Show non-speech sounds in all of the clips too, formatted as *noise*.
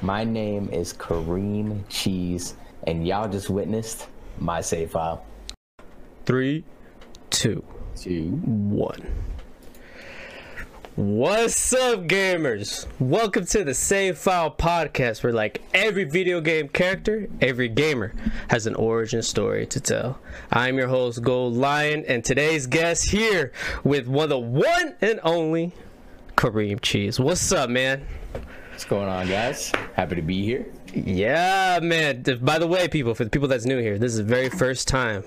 My name is Kareem Cheese, and y'all just witnessed my save file. Three, two, Two. one. What's up, gamers? Welcome to the Save File podcast, where, like every video game character, every gamer has an origin story to tell. I'm your host, Gold Lion, and today's guest here with one of the one and only Kareem Cheese. What's up, man? What's going on, guys? Happy to be here. Yeah, man. By the way, people, for the people that's new here, this is the very first time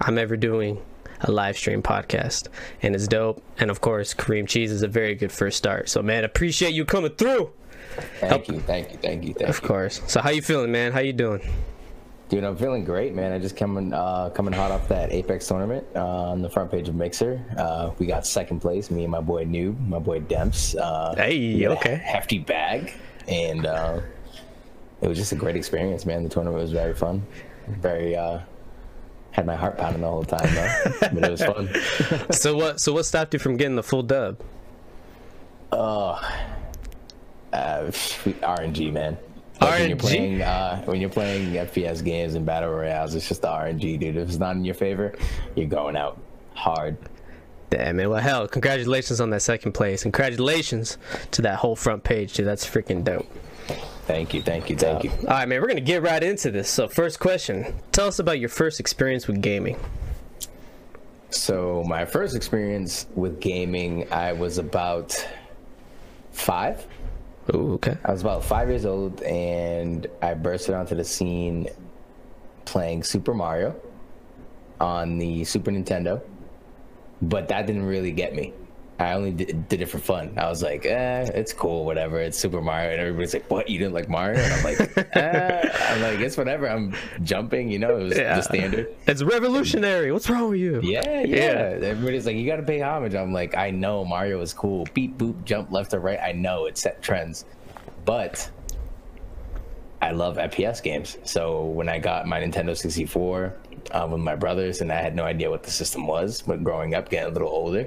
I'm ever doing a live stream podcast, and it's dope. And of course, Kareem Cheese is a very good first start. So, man, appreciate you coming through. Thank you, thank you, thank you, thank Of you. course. So, how you feeling, man? How you doing? Dude, I'm feeling great, man. I just coming uh, coming hot off that Apex tournament uh, on the front page of Mixer. Uh, we got second place, me and my boy Noob, my boy Demps. Uh, Hey, okay. hefty bag, and uh, it was just a great experience, man. The tournament was very fun, very. Uh, had my heart pounding the whole time, though, *laughs* but it was fun. *laughs* so what? So what stopped you from getting the full dub? Uh, RNG, man. Like When you're playing, uh, when you're playing FPS games and battle royales, it's just the RNG, dude. If it's not in your favor, you're going out hard. Damn man. Well, hell, congratulations on that second place. Congratulations to that whole front page, dude. That's freaking dope. Thank you, thank you, thank you. All right, man. We're gonna get right into this. So, first question: Tell us about your first experience with gaming. So my first experience with gaming, I was about five. Ooh, okay. I was about five years old, and I bursted onto the scene playing Super Mario on the Super Nintendo. But that didn't really get me. I only did, did it for fun. I was like, eh, it's cool, whatever. It's Super Mario, and everybody's like, "What? You didn't like Mario?" And I'm like, eh. *laughs* I'm like, it's whatever. I'm jumping, you know. It was Yeah. the standard. It's revolutionary. What's wrong with you? Yeah, yeah, Everybody's like, you got to pay homage. I'm like, I know Mario is cool. Beep, boop, jump left or right. I know it set trends, but I love FPS games. So when I got my Nintendo 64 um, with my brothers, and I had no idea what the system was, but growing up, getting a little older,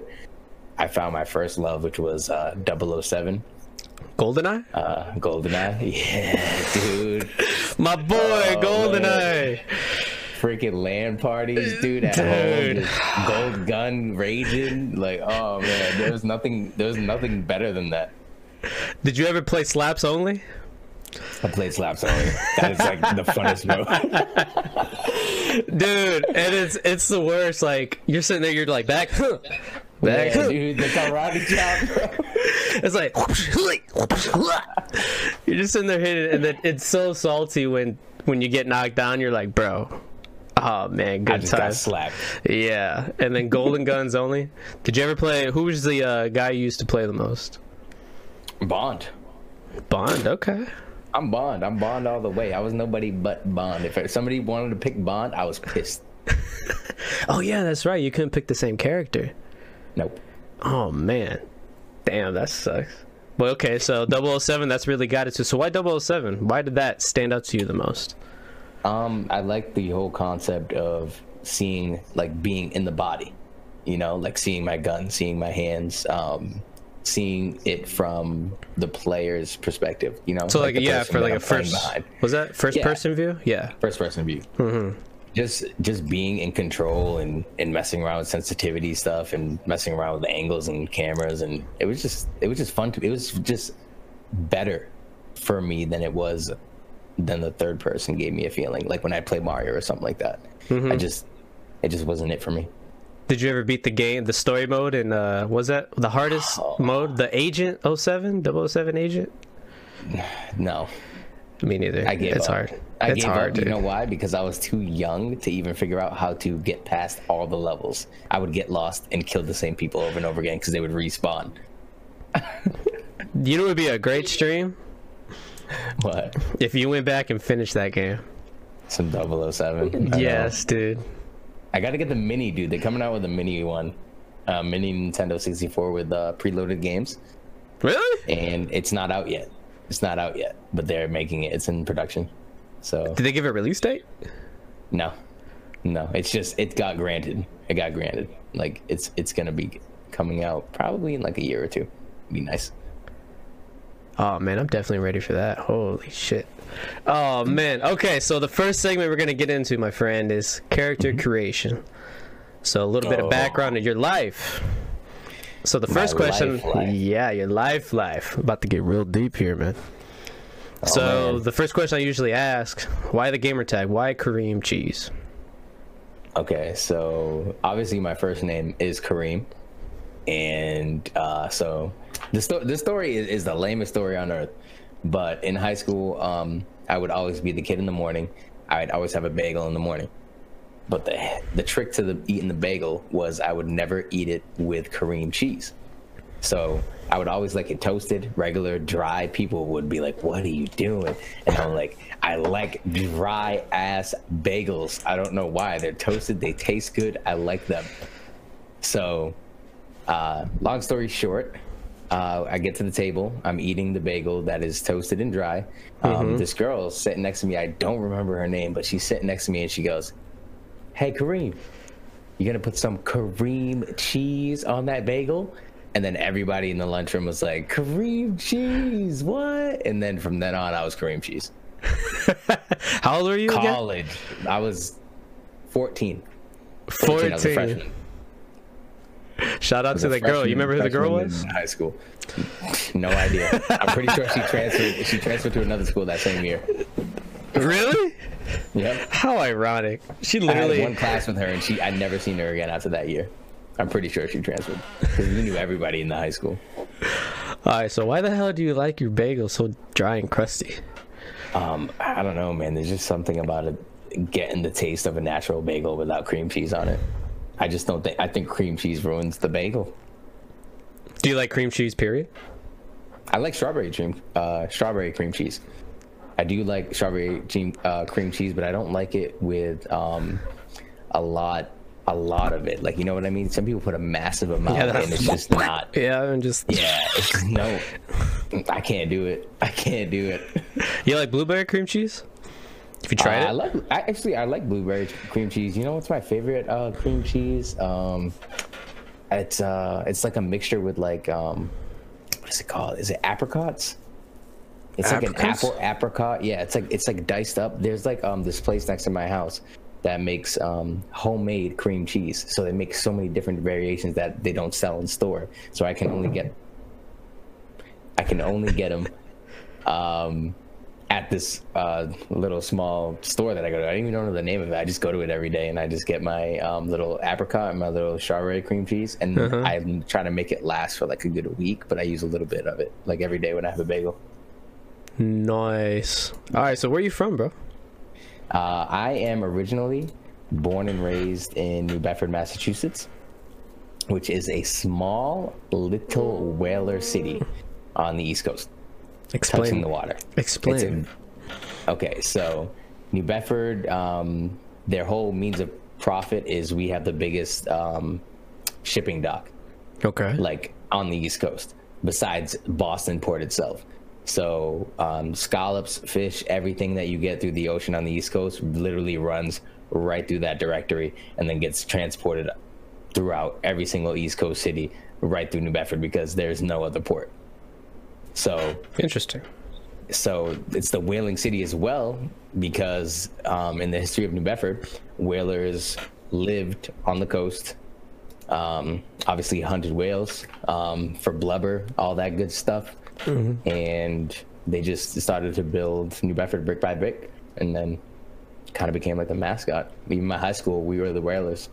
I found my first love, which was uh, 007, Goldeneye? uh, GoldenEye. *laughs* Yeah, dude. *laughs* My boy, Oh, Goldeneye. freaking LAN parties, dude, at home, Dude. just gold gun raging. Like, oh man, there was nothing, there was nothing better than that. Did you ever play slaps only? I played slaps only. That is like the funnest mode. *laughs* Dude, and it's it's the worst. Like you're sitting there, you're like back, back. Yeah, dude, the karate chop. It's like you're just sitting there hitting, and then it's so salty when when you get knocked down. You're like, bro, oh man, good I just got times. slapped. Yeah, and then golden guns only. Did you ever play? Who was the uh, guy you used to play the most? Bond. Bond. Okay. I'm Bond. I'm Bond all the way. I was nobody but Bond. If somebody wanted to pick Bond, I was pissed. *laughs* Oh yeah, that's right. You couldn't pick the same character. Nope. Oh man, damn, that sucks. Well, okay, so 007, that's really got it to. So why 007? Why did that stand out to you the most? Um, I like the whole concept of seeing, like, being in the body. You know, like seeing my gun, seeing my hands, um, seeing it from the player's perspective. You know, So like, the yeah, for like a I'm playing first behind. was that first Yeah. person view? Yeah. first person view. Mm-hmm. Just just being in control and and messing around with sensitivity stuff and messing around with the angles and cameras and it was just it was just fun to it was just better for me than it was than the third person gave me a feeling like when I play Mario or something like that. Mm-hmm. I just it just wasn't it for me. Did you ever beat the game, the story mode, and uh, was that the hardest Oh. *sighs* mode, the Agent 07, 007 Agent? No, Me neither. I gave it's up. hard. I it's gave hard, up. dude. You know why? Because I was too young to even figure out how to get past all the levels. I would get lost and kill the same people over and over again because they would respawn. You know, it would be a great stream What? if you went back and finished that game. Some 007. I know. Yes, dude. I got to get the mini, dude. They're coming out with a mini one, uh, mini Nintendo 64 with uh, preloaded games, Really? and it's not out yet. It's not out yet, but they're making it. It's in production. So Did they give a release date? no, no. It's just it got granted. It got granted. Like it's it's gonna be coming out probably in like a year or two. Be nice. Oh man, I'm definitely ready for that. Holy shit. Oh man. Okay, so the first segment we're gonna get into, my friend, is character mm-hmm. creation. So a little bit of Oh. background in your life. So the first My question, life, life. yeah, your life, life. About to get real deep here, man. So Oh, man. the first question I usually ask: Why the gamer tag? Why Kareem Cheese? Okay, so obviously my first name is Kareem, and uh, so the sto- this story is, is the lamest story on earth. But in high school, um, I would always be the kid in the morning. I'd always have a bagel in the morning. But the the trick to the eating the bagel was I would never eat it with Kareem cheese. So I would always like it toasted, regular, dry. People would be like, "What are you doing?" And I'm like, "I like dry ass bagels. I don't know why. They're toasted. They taste good. I like them." So, uh, long story short, uh, I get to the table. I'm eating the bagel that is toasted and dry. Um, This girl sitting next to me. I don't remember her name, but she's sitting next to me and she goes, "Hey, Kareem, you gonna put some Kareem cheese on that bagel?" And then everybody in the lunchroom was like, "Kareem cheese, what?" And then from then on, I was Kareem cheese. *laughs* How old were you again? College, I was 14. 14. I was a 14. freshman. Shout out to the girl. You remember who the girl was? high school? *laughs* No idea. I'm pretty sure she transferred. She transferred to another school that same year. Really? Yep. How ironic. She I had literally. one class with her, and she I never seen her again after that year. I'm pretty sure she transferred because we knew everybody in the high school. All right, so why the hell do you like your bagel so dry and crusty? Um, I don't know, man. There's just something about it getting the taste of a natural bagel without cream cheese on it. I just don't think. I think cream cheese ruins the bagel. Do you like cream cheese? Period. I like strawberry cream, uh, strawberry cream cheese. I do like strawberry cream, uh, cream cheese, but I don't like it with um, a lot, a lot of it. Like you know what I mean? Some people put a massive amount, Yeah, and it's just not. Yeah, and just Yeah, it's just no. I can't do it. I can't do it. you like blueberry cream cheese? If you tried Uh, I it? like. I actually I like blueberry cream cheese. You know what's my favorite uh, cream cheese? Um, it's uh, it's like a mixture with like um, what is it called? Is it apricots? It's like an apple apricot. Yeah, it's like it's like diced up. There's like um this place next to my house that makes um homemade cream cheese. So they make so many different variations that they don't sell in store. So I can only get I can only get them um at this uh, little small store that I go to. I don't even know the name of it. I just go to it every day and I just get my um, little apricot and my little strawberry cream cheese. And Uh-huh. I'm trying to make it last for like a good week, but I use a little bit of it like every day when I have a bagel. Nice. All right, so where are you from, bro? Uh, I am originally born and raised in New Bedford, Massachusetts, which is a small little whaler city on the East Coast, touching the water. Explain. A- okay, so New Bedford, um, their whole means of profit is we have the biggest um, shipping dock, okay. like on the East Coast, besides Boston Port itself. So um, scallops, fish, everything that you get through the ocean on the East Coast literally runs right through that directory and then gets transported throughout every single East Coast city right through New Bedford because there's no other port. So Interesting. so it's the whaling city as well because um, in the history of New Bedford, whalers lived on the coast. Um, obviously, hunted whales um, for blubber, all that good stuff, and they just started to build New Bedford brick by brick, and then kind of became like the mascot. Even my high school, we were the whalers.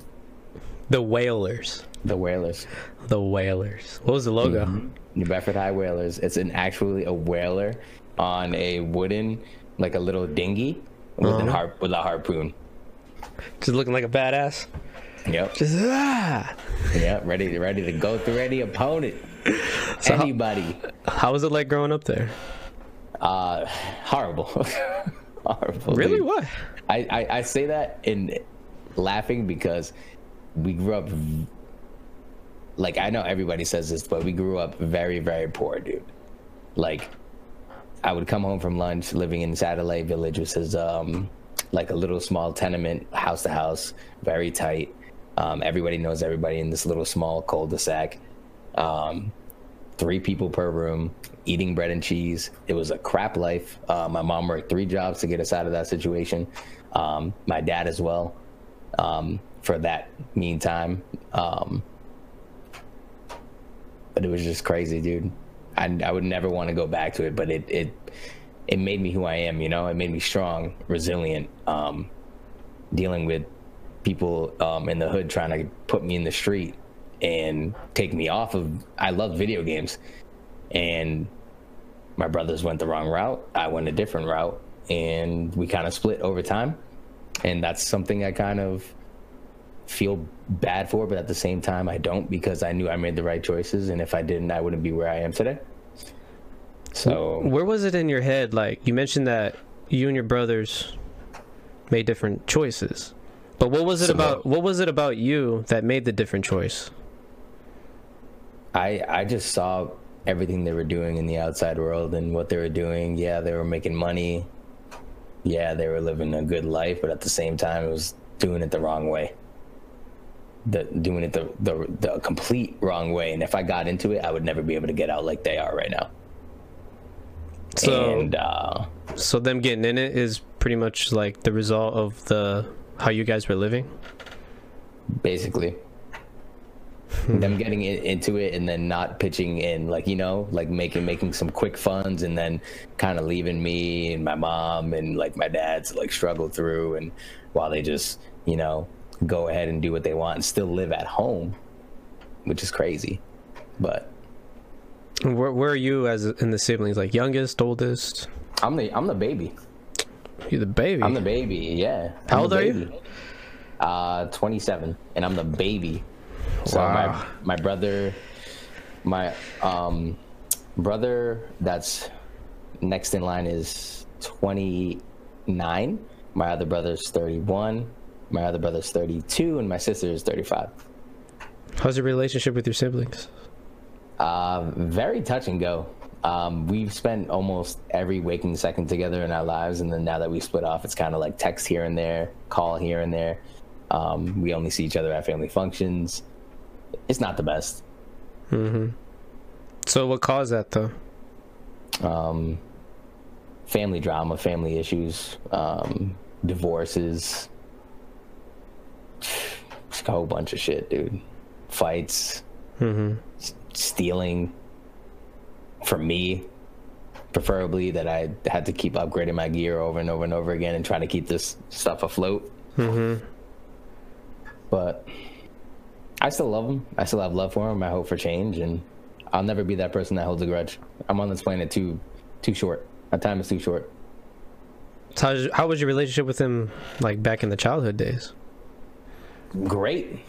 The whalers. The whalers. The whalers. What was the logo? New Bedford High Whalers. It's an actually a whaler on a wooden, like a little dinghy with Uh-huh. a harp with a harpoon. Just looking like a badass. Yep. Just ah. Yep. Ready to ready to go through any opponent. How- Anybody. How was it like growing up there? Uh, horrible. *laughs* horrible. Really? dude. What? I, I I say that in laughing because we grew up. Like I know everybody says this, but we grew up very very poor, dude. Like I would come home from lunch living in Satellite Village, which is um like a little small tenement, house to house, very tight. Um, everybody knows everybody in this little small cul-de-sac. Um, three people per room, eating bread and cheese. It was a crap life. Uh, my mom worked three jobs to get us out of that situation. Um, my dad as well. Um, for that meantime, um, but it was just crazy, dude. I, I would never want to go back to it, but it it it made me who I am. You know, it made me strong, resilient. Um, dealing with people um, in the hood trying to put me in the street and take me off of. I love video games, and my brothers went the wrong route. I went a different route, and we kind of split over time. And that's something I kind of feel bad for, but at the same time, I don't because I knew I made the right choices, and if I didn't, I wouldn't be where I am today. So, where was it in your head? Like you mentioned that you and your brothers made different choices, but what was it about? What was it about you that made the different choice? I I just saw everything they were doing in the outside world and what they were doing. Yeah, they were making money. Yeah, they were living a good life, but at the same time, it was doing it the wrong way the doing it the, the the complete wrong way. And if I got into it, I would never be able to get out like they are right now. So, and, uh, so them getting in it is pretty much like the result of the how you guys were living. Basically. Them getting in, into it and then not pitching in, like you know, like making making some quick funds and then kind of leaving me and my mom and like my dad to like struggle through and while they just you know go ahead and do what they want and still live at home, which is crazy. But where, where are you as in the siblings? Like youngest, oldest? I'm the I'm the baby. You're the baby. I'm the baby. Yeah. I'm How old are you? Uh, 27, and I'm the baby. So wow. my my brother, my um brother that's next in line is 29. My other brother's 31 my other brother's 32 and my sister is 35 how's your relationship with your siblings? Uh, very touch and go. Um, we've spent almost every waking second together in our lives and then now that we split off it's kind of like text here and there call here and there. Um, we only see each other at family functions it's not the best mm-hmm. so what caused that though um, family drama family issues um, divorces just a whole bunch of shit, dude. Fights, mm-hmm. s- stealing. For me, preferably that I had to keep upgrading my gear over and over and over again and trying to keep this stuff afloat. Mm-hmm. But I still love him. I still have love for him. I hope for change, and I'll never be that person that holds a grudge. I'm on this planet too, too short. My time is too short. So how was your relationship with him, like back in the childhood days? great.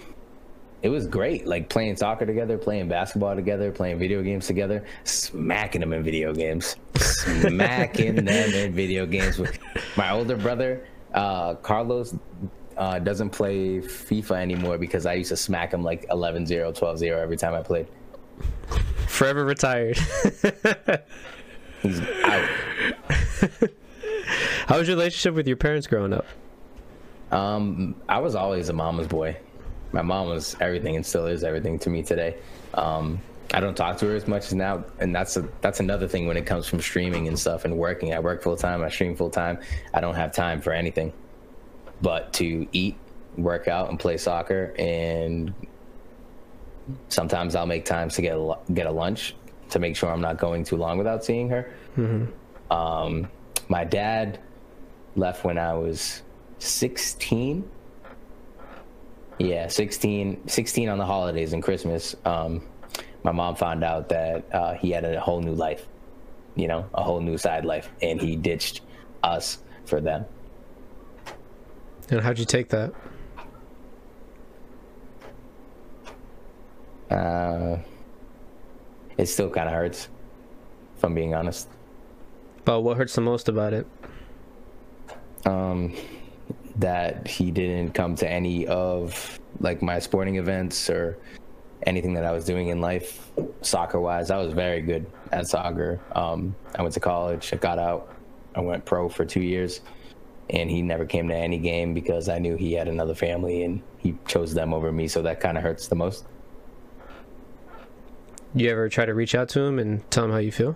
It was great, like playing soccer together, playing basketball together, playing video games together, smacking them in video games, smacking them in video games. With my older brother, uh, Carlos, uh, doesn't play FIFA anymore because I used to smack him like 11 0, 12 0 every time I played. Forever retired. *laughs* He's out. *laughs* How was your relationship with your parents growing up? Um, I was always a mama's boy. My mom was everything and still is everything to me today. Um, I don't talk to her as much as now, and that's a, that's another thing when it comes from streaming and stuff and working. I work full time. I stream full time. I don't have time for anything but to eat, work out, and play soccer. And sometimes I'll make times to get a, get a lunch to make sure I'm not going too long without seeing her. Mm-hmm. Um, my dad left when I was 16 yeah 16 16 on the holidays and christmas um, my mom found out that uh, he had a whole new life you know a whole new side life and he ditched us for them and how'd you take that uh, it still kind of hurts if i'm being honest but what hurts the most about it um that he didn't come to any of like my sporting events or anything that I was doing in life, soccer wise. I was very good at soccer. Um, I went to college, I got out, I went pro for two years, and he never came to any game because I knew he had another family and he chose them over me. So that kind of hurts the most. You ever try to reach out to him and tell him how you feel?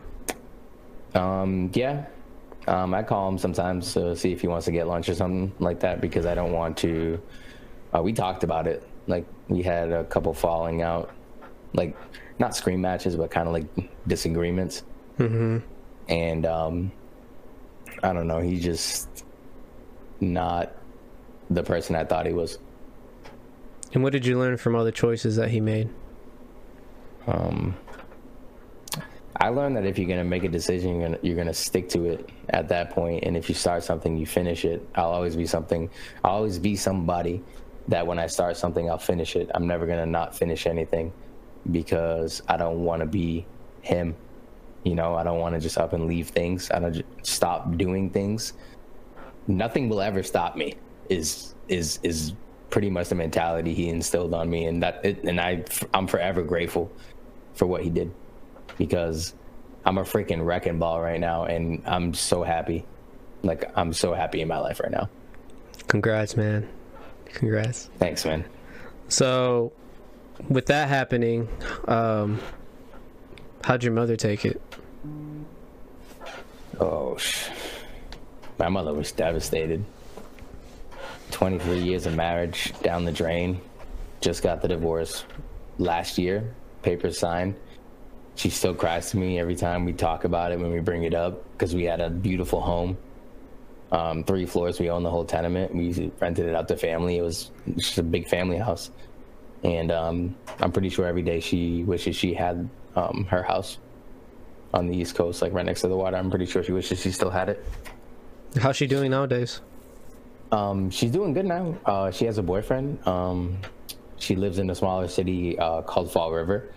Um, yeah. Um, I call him sometimes to see if he wants to get lunch or something like that because I don't want to. Uh, we talked about it. Like we had a couple falling out, like not scream matches, but kind of like disagreements. Mm-hmm. And um, I don't know. He just not the person I thought he was. And what did you learn from all the choices that he made? Um, I learned that if you're gonna make a decision, you're gonna you're gonna stick to it at that point. And if you start something, you finish it. I'll always be something. I'll always be somebody that when I start something, I'll finish it. I'm never gonna not finish anything because I don't want to be him. You know, I don't want to just up and leave things. I don't stop doing things. Nothing will ever stop me. Is is is pretty much the mentality he instilled on me, and that it, and I I'm forever grateful for what he did because I'm a freaking wrecking ball right now, and I'm so happy. Like I'm so happy in my life right now. Congrats, man. Congrats. Thanks, man. So, with that happening, um, how'd your mother take it? Oh, sh- my mother was devastated. 23 years of marriage down the drain. Just got the divorce last year. Papers signed. She still cries to me every time we talk about it when we bring it up because we had a beautiful home. Um, three floors. We owned the whole tenement. We rented it out to family. It was just a big family house. And um, I'm pretty sure every day she wishes she had um, her house on the East Coast, like right next to the water. I'm pretty sure she wishes she still had it. How's she doing nowadays? Um, she's doing good now. Uh, she has a boyfriend. Um, she lives in a smaller city uh, called Fall River.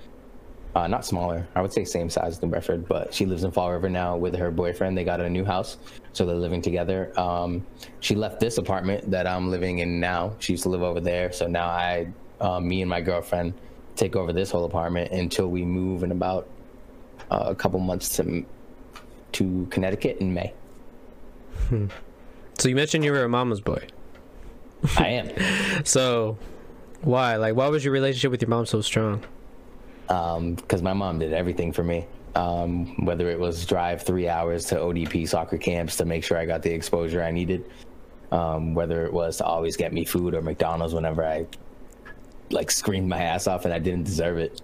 Uh, not smaller, I would say same size as New Bedford, but she lives in Fall River now with her boyfriend. They got a new house, so they're living together. Um, she left this apartment that I'm living in now. She used to live over there, so now I, uh, me and my girlfriend, take over this whole apartment until we move in about uh, a couple months to to Connecticut in May. So you mentioned you were a mama's boy. I am. *laughs* So, why? Like, why was your relationship with your mom so strong? Um, because my mom did everything for me. Um, whether it was drive three hours to ODP soccer camps to make sure I got the exposure I needed, um, whether it was to always get me food or McDonald's whenever I like screamed my ass off and I didn't deserve it.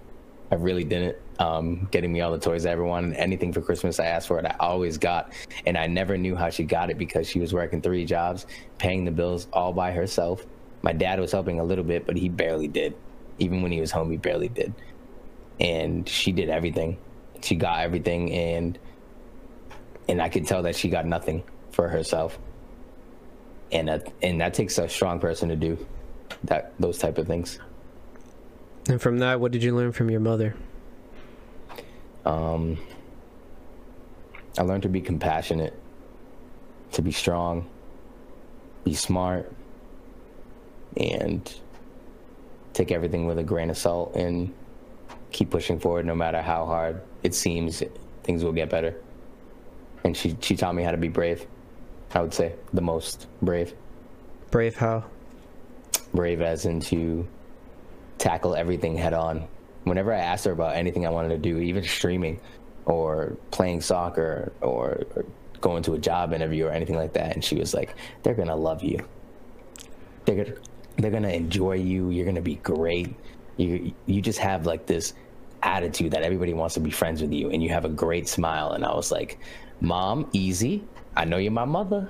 I really didn't. Um, getting me all the toys I ever wanted, anything for Christmas I asked for it, I always got. And I never knew how she got it because she was working three jobs, paying the bills all by herself. My dad was helping a little bit, but he barely did. Even when he was home, he barely did and she did everything. She got everything, and and I could tell that she got nothing for herself. And that and that takes a strong person to do that those type of things. And from that, what did you learn from your mother? Um, I learned to be compassionate, to be strong, be smart, and take everything with a grain of salt and keep pushing forward no matter how hard it seems things will get better. And she she taught me how to be brave i would say the most brave. Brave how? brave as in to tackle everything head on whenever i asked her about anything i wanted to do even streaming or playing soccer or, or going to a job interview or anything like that and she was like they're gonna love you. They're gonna they're gonna enjoy you. You're gonna be great. You you just have like this attitude that everybody wants to be friends with you and you have a great smile. And i was like mom easy. I know you're my mother.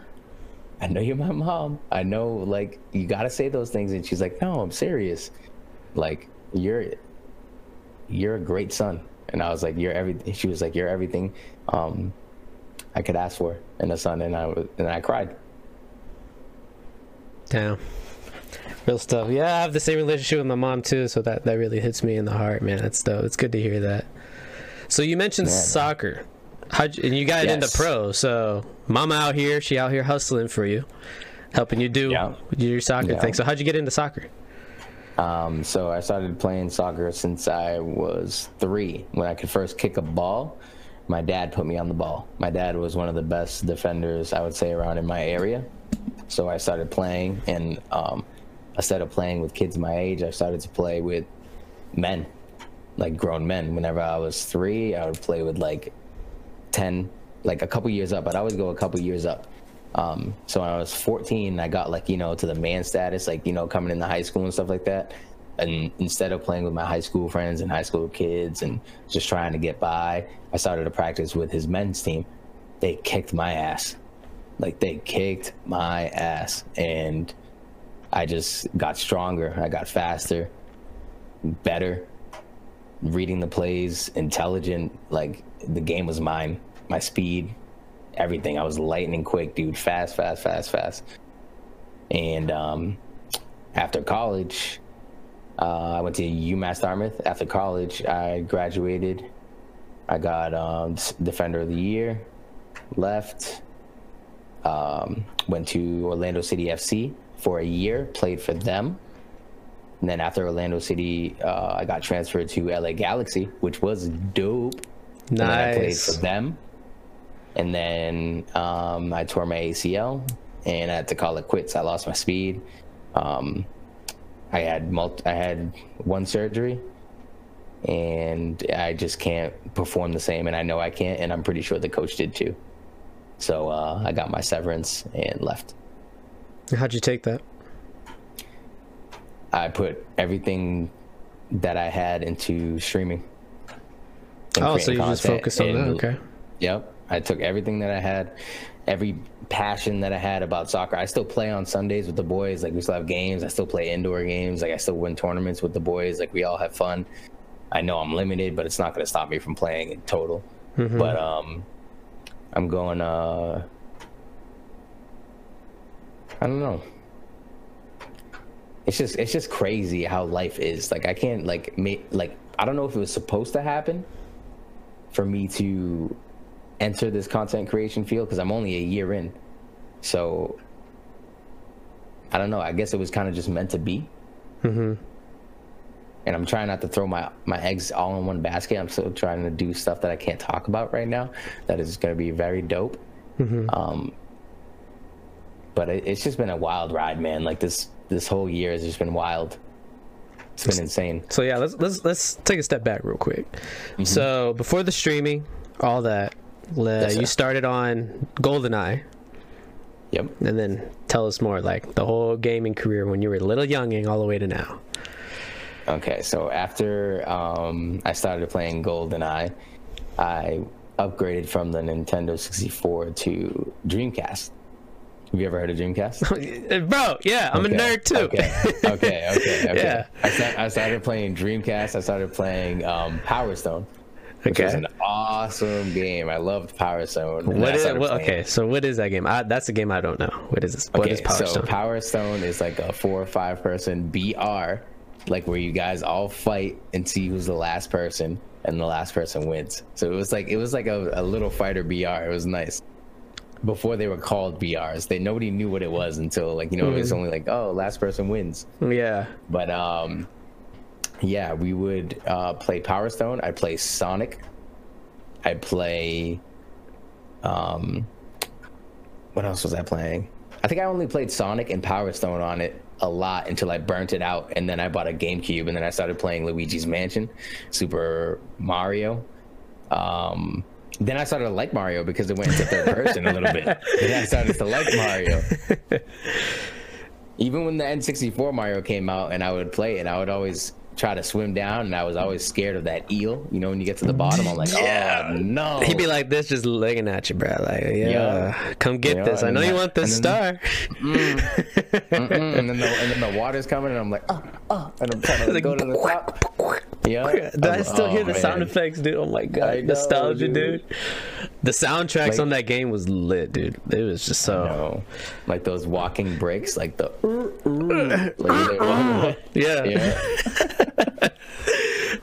I know you're my mom. I know like you gotta say those things. And she's like no i'm serious. Like you're you're a great son and i was like you're everything she was like you're everything um i could ask for in a son and i was and i cried Damn. Real stuff. Yeah, I have the same relationship with my mom too, so that that really hits me in the heart, man. That's dope. It's good to hear that. So you mentioned Yeah. soccer, How'd you, and you got it into pro. So mama out here, she out here hustling for you, helping you do Yeah. your soccer Yeah. thing. So how'd you get into soccer? Um, so I started playing soccer since I was three. When I could first kick a ball, my dad put me on the ball. My dad was one of the best defenders I would say around in my area. So I started playing, and um, instead of playing with kids my age, I started to play with men, like grown men. Whenever I was three, I would play with like ten, like a couple years up. But I always go a couple years up. Um, so when I was 14, I got like you know to the man status, like you know coming into high school and stuff like that. And instead of playing with my high school friends and high school kids and just trying to get by, I started to practice with his men's team. They kicked my ass, like they kicked my ass, and I just got stronger. I got faster, better, reading the plays, intelligent. Like the game was mine. My speed, everything. I was lightning quick, dude. Fast, fast, fast, fast. And um, after college, uh, I went to UMass Dartmouth. After college, I graduated. I got um, Defender of the Year. Left. Um, went to Orlando City FC for a year. Played for them. And then after Orlando City, uh, I got transferred to LA Galaxy, which was dope. And then I played for them. And then um, I tore my ACL and I had to call it quits. I lost my speed. Um, I had multi- I had one surgery and I just can't perform the same. And I know I can't. And I'm pretty sure the coach did too. So uh, I got my severance and left. How'd you take that? I put everything that I had into streaming. Oh, so you just focused on that? Okay. Yep. I took everything that I had, every passion that I had about soccer. I still play on Sundays with the boys. Like we still have games. I still play indoor games. Like I still win tournaments with the boys. Like we all have fun. I know I'm limited, but it's not going to stop me from playing in total. Mm-hmm. But um, I'm going. uh I don't know. It's just it's just crazy how life is. Like I can't like make like I don't know if it was supposed to happen for me to enter this content creation field because I'm only a year in. So I don't know. I guess it was kind of just meant to be. Mm-hmm. And I'm trying not to throw my my eggs all in one basket. I'm still trying to do stuff that I can't talk about right now. That is going to be very dope. Um, but it, it's just been a wild ride, man. Like this this whole year has just been wild. It's been insane. So yeah, let's let's let's take a step back real quick. Mm-hmm. So before the streaming, all that, Yes, you started on GoldenEye, Yep. and then tell us more, like the whole gaming career when you were a little younging all the way to now. Okay, so after um, I started playing GoldenEye, I upgraded from the Nintendo 64 to Dreamcast. Have you ever heard of Dreamcast? *laughs* Bro, yeah, I'm Okay, a nerd too. Okay, okay, okay. okay. *laughs* Yeah. I started playing Dreamcast. I started playing um, Power Stone, which okay. an awesome game. I loved Power Stone. What is what, okay? So what is that game? I, that's a game I don't know. What is this? What Okay, is Power so Stone? Power Stone is like a four or five person BR, like where you guys all fight and see who's the last person, and the last person wins. So it was like it was like a, a little fighter BR. It was nice. Before they were called BRs, they nobody knew what it was until like you know it was only like oh last person wins. yeah. But um, yeah, we would uh, play Power Stone. I'd play Sonic. I'd play. Um, what else was I playing? I think I only played Sonic and Power Stone on it a lot until I burnt it out, and then I bought a GameCube, and then I started playing Luigi's Mansion, Super Mario. Um, then I started to like Mario because it went into third person a little bit. *laughs* Then I started to like Mario. *laughs* Even when the N64 Mario came out and I would play it, I would always try to swim down, and I was always scared of that eel. You know, when you get to the bottom, I'm like, Yeah. oh no. He'd be like this, just looking at you, bro. Like, yeah, Yeah. come get this. I know you want this and then- star. Mm-mm, and then the and then the water's coming, and I'm like, *laughs* oh, oh, and I'm trying to Like, go to the *laughs* top. Yeah, I still hear oh, the sound effects, dude? Oh my god, know, nostalgia, dude. dude. The soundtracks Like- on that game was lit, dude. It was just so. Like those walking breaks, like the. *laughs* like Yeah. yeah. *laughs*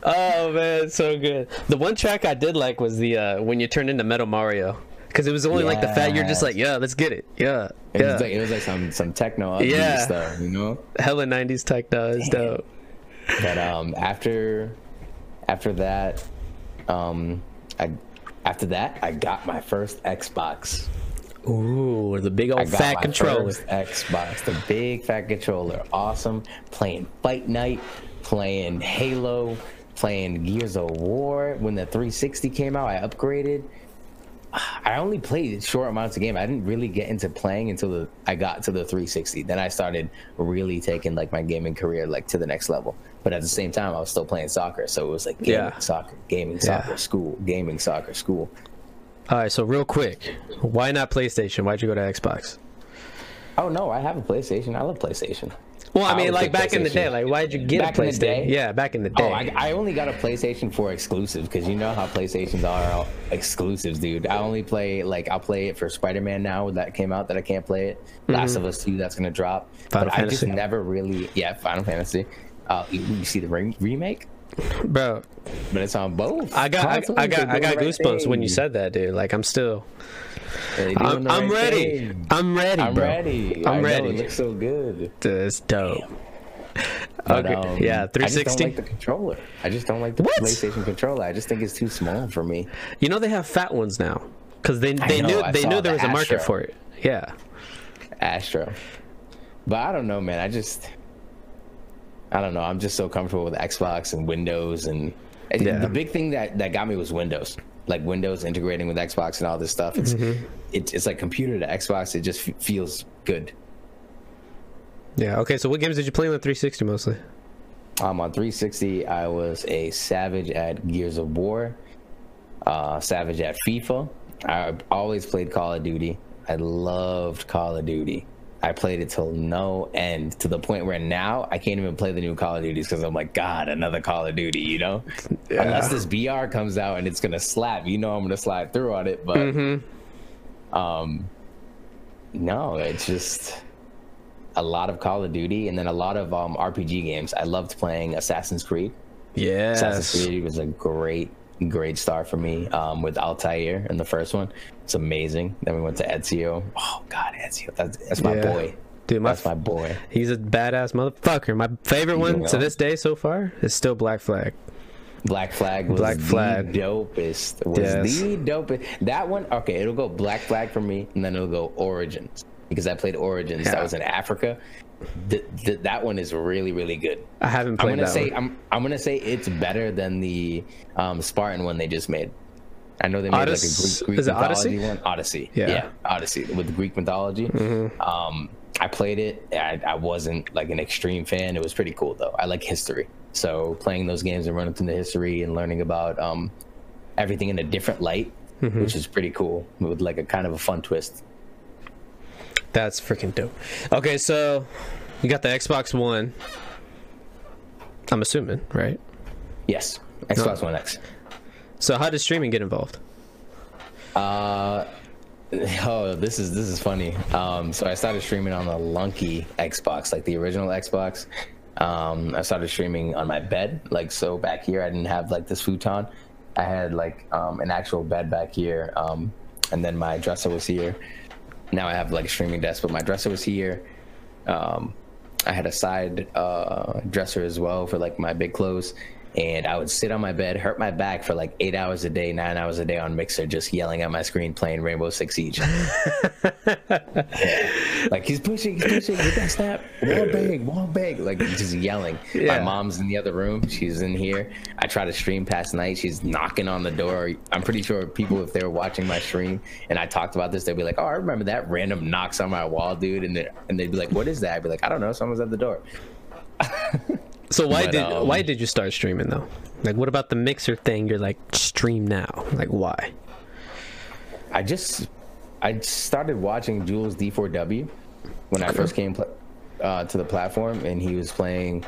Oh man, so good. The one track I did like was the uh when you turned into Metal Mario. Cause it was only like the fat. you're just like, yeah, let's get it. Yeah. It, Yeah. was like, it was like some some techno Yeah. stuff, you know. Hella nineties techno is dope. But um, after after that, um, I after that I got my first Xbox. Ooh, the big I old got fat my controller. first Xbox, the big fat controller, awesome. Playing Fight Night, playing Halo, playing Gears of War when the 360 came out. I upgraded. I only played short amounts of game. I didn't really get into playing until the, I got to the 360. Then I started really taking like my gaming career like to the next level. But at the same time, I was still playing soccer, so it was like gaming, Yeah. soccer, gaming, soccer, Yeah. school, gaming, soccer, school. All right, so real quick, why not PlayStation? Why'd you go to Xbox? Oh no, I have a PlayStation. I love PlayStation. Well, I I mean, would like back in the day, like why'd you get Back a in the PlayStation? day? Yeah, back in the day. Oh, I, I only got a PlayStation 4 exclusive because you know how PlayStations are all exclusives, dude. I only play like I'll play it for Spider Man now that came out that I can't play it. Last of Us Two that's gonna drop. Mm-hmm. Final but I just never really yeah Final Fantasy. Uh, you, you see the re- remake, Bro, but it's on both. I got, I. I got, I got the right goosebumps when you said that, dude. Like, I'm still, They're I'm, the I'm right ready. thing. I'm ready, I'm bro. ready. I'm I know, ready. it looks so good. It's dope. But, Okay, um, yeah, I just don't like the controller. I just don't like the What? PlayStation controller. I just think it's too small for me. You know they have fat ones now, because they they know, knew I they knew there the was a market for it. Yeah. Astro. But I don't know, man. I just I don't know. I'm just so comfortable with Xbox and Windows and Yeah. the big thing that that got me was Windows. Like Windows integrating with Xbox and all this stuff. It's Mm-hmm. it's, it's like computer to Xbox. It just f- feels good. Yeah. Okay. So what games did you play on the 360 mostly? Um, on 360, I was a savage at Gears of War, uh, savage at FIFA. I always played Call of Duty. I loved Call of Duty. I played it till no end, to the point where now I can't even play the new Call of Duties because I'm like, God, another Call of Duty, you know? Unless this BR comes out and it's gonna slap, you know, I'm gonna slide through on it. But um, no, it's just a lot of Call of Duty and then a lot of um, RPG games. I loved playing Assassin's Creed. Yeah. Assassin's Creed was a great, great star for me um, with Altair in the first one. It's amazing. Then we went to Ezio. Oh God, Ezio, that's, that's my Yeah. boy. Dude, my That's my boy. He's a badass motherfucker. My favorite one to know. this day so far is still Black Flag. Black Flag was Black the Flag. dopest. Was Yes. the dopest. That one, okay, it'll go Black Flag for me, and then it'll go Origins because I played Origins. Yeah. That was in Africa. Th- th- that one is really, really good. I haven't I'm played gonna that say one. I'm I'm gonna say it's better than the um, Spartan one they just made. I know they made Odyssey- like a Greek, Greek mythology Odyssey? one. Odyssey. Yeah. Mm-hmm. Yeah. Odyssey with the Greek mythology. Um, I played it. I, I wasn't like an extreme fan. It was pretty cool though. I like history, so playing those games and running through the history and learning about um, everything in a different light, Mm-hmm. which is pretty cool with like a kind of a fun twist. That's freaking dope. Okay, so you got the Xbox One. I'm assuming, right? Yes, Xbox One X. So how does streaming get involved? Uh, *laughs* oh, this is this is funny. Um, so I started streaming on the Lunky Xbox, like the original Xbox. Um, I started streaming on my bed, like so back here. I didn't have like this futon. I had like um, an actual bed back here, um, and then my dresser was here. Now I have like a streaming desk, but my dresser was here. Um, I had a side uh, dresser as well for like my big clothes. And I would sit on my bed, hurt my back for like eight hours a day, nine hours a day on Mixer, just yelling at my screen playing Rainbow Six Siege. *laughs* like he's pushing, he's pushing, get that snap, wall bang, wall bang, like just yelling. Yeah. My mom's in the other room, she's in here. I try to stream past night, she's knocking on the door. I'm pretty sure people, if they were watching my stream and I talked about this, they'd be like, "Oh, I remember that random knocks on my wall, dude," and they and they'd be like, "What is that?" I'd be like, "I don't know, someone's at the door." *laughs* So why But, did um, why did you start streaming though? Like, what about the mixer thing? You're like stream now. Like, why? I just I started watching Jules D4W when I first came uh, to the platform, and he was playing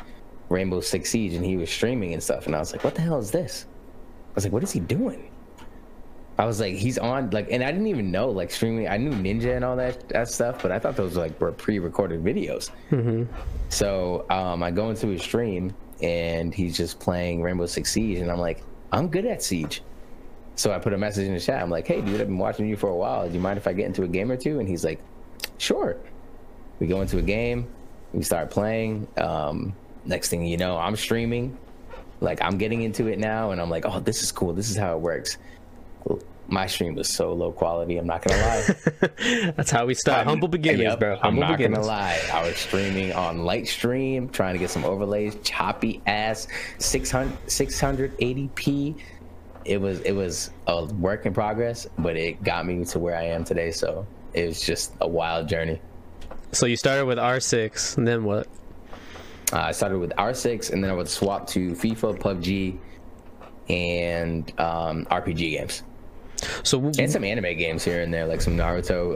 Rainbow Six Siege, and he was streaming and stuff, and I was like, "What the hell is this?" I was like, "What is he doing?" I was like, "He's on like," and I didn't even know like streaming. I knew Ninja and all that that stuff, but I thought those like were pre-recorded videos. So um, I go into his stream, and he's just playing Rainbow Six Siege, and I'm like, "I'm good at Siege." So I put a message in the chat. I'm like, "Hey, dude, I've been watching you for a while. Do you mind if I get into a game or two? And he's like, "Sure." We go into a game. We start playing. Um, next thing you know, I'm streaming. Like I'm getting into it now, and I'm like, "Oh, this is cool. This is how it works." My stream was so low quality. I'm not gonna lie. *laughs* That's how we start. Humble beginnings, Yep, bro. I'm not gonna lie. I was streaming on Lightstream, trying to get some overlays, choppy ass 600 680p. It was it was a work in progress, but it got me to where I am today. So it was just a wild journey. So you started with R6, and then what? Uh, I started with R6, and then I would swap to FIFA, PUBG, and um, RPG games, So and some anime games here and there, like some Naruto,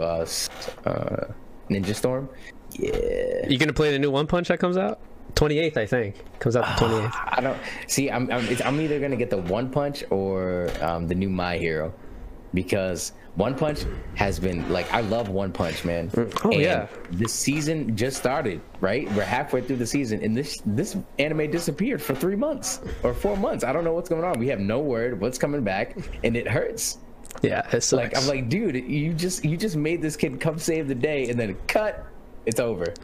uh, uh, Ninja Storm. Yeah. you gonna play the new One Punch that comes out? 28th, I think. Comes out the 28th. I don't see. I'm I'm, it's, I'm either gonna get the One Punch or um, the new My Hero, because One Punch has been like I love One Punch, man. Oh, And yeah. This season just started, right? We're halfway through the season, and this this anime disappeared for three months or four months. I don't know what's going on. We have no word what's coming back, and it hurts. Yeah, it sucks. Like I'm like, dude, you just you just made this kid come save the day, and then cut. It's over. *laughs*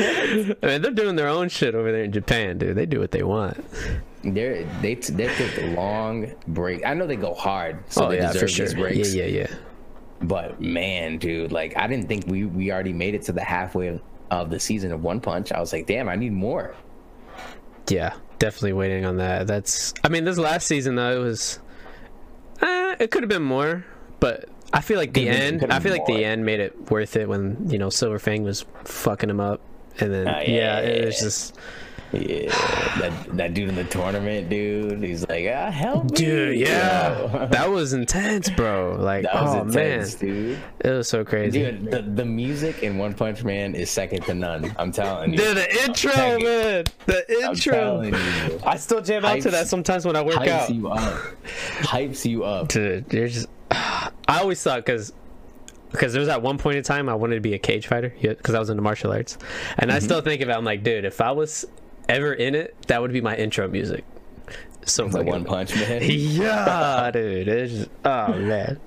I mean, they're doing their own shit over there in Japan, dude. They do what they want. They're they they take long break. I know they go hard, so oh they yeah, deserve sure. these breaks. Yeah, yeah, yeah. But man, dude, like I didn't think we we already made it to the halfway of, of the season of One Punch. I was like, damn, I need more. Yeah, definitely waiting on that. That's. I mean, this last season though, it was. Uh, it could have been more, but I feel like the end. I feel like the end made it worth it when you know Silver Fang was fucking him up, and then Ah, yeah, yeah, it was just. Yeah, that that dude in the tournament, dude. He's like, ah, help me, Dude, yeah, that was intense, bro. Like, that was oh intense, man, dude. it was so crazy. Dude, the, the music in One Punch Man is second to none. I'm telling you. Dude, the intro, man, the I'm intro. telling you. I still jam out to that sometimes when I work Hypes out. you up. Hypes you up. Dude, you're just. I always thought because because there was at one point in time I wanted to be a cage fighter because I was into martial arts, and Mm-hmm. I still think about. it, I'm like, dude, if I was ever in it, that would be my intro music. So The One Punch Man. *laughs* Yeah, *laughs* dude, it's just oh man.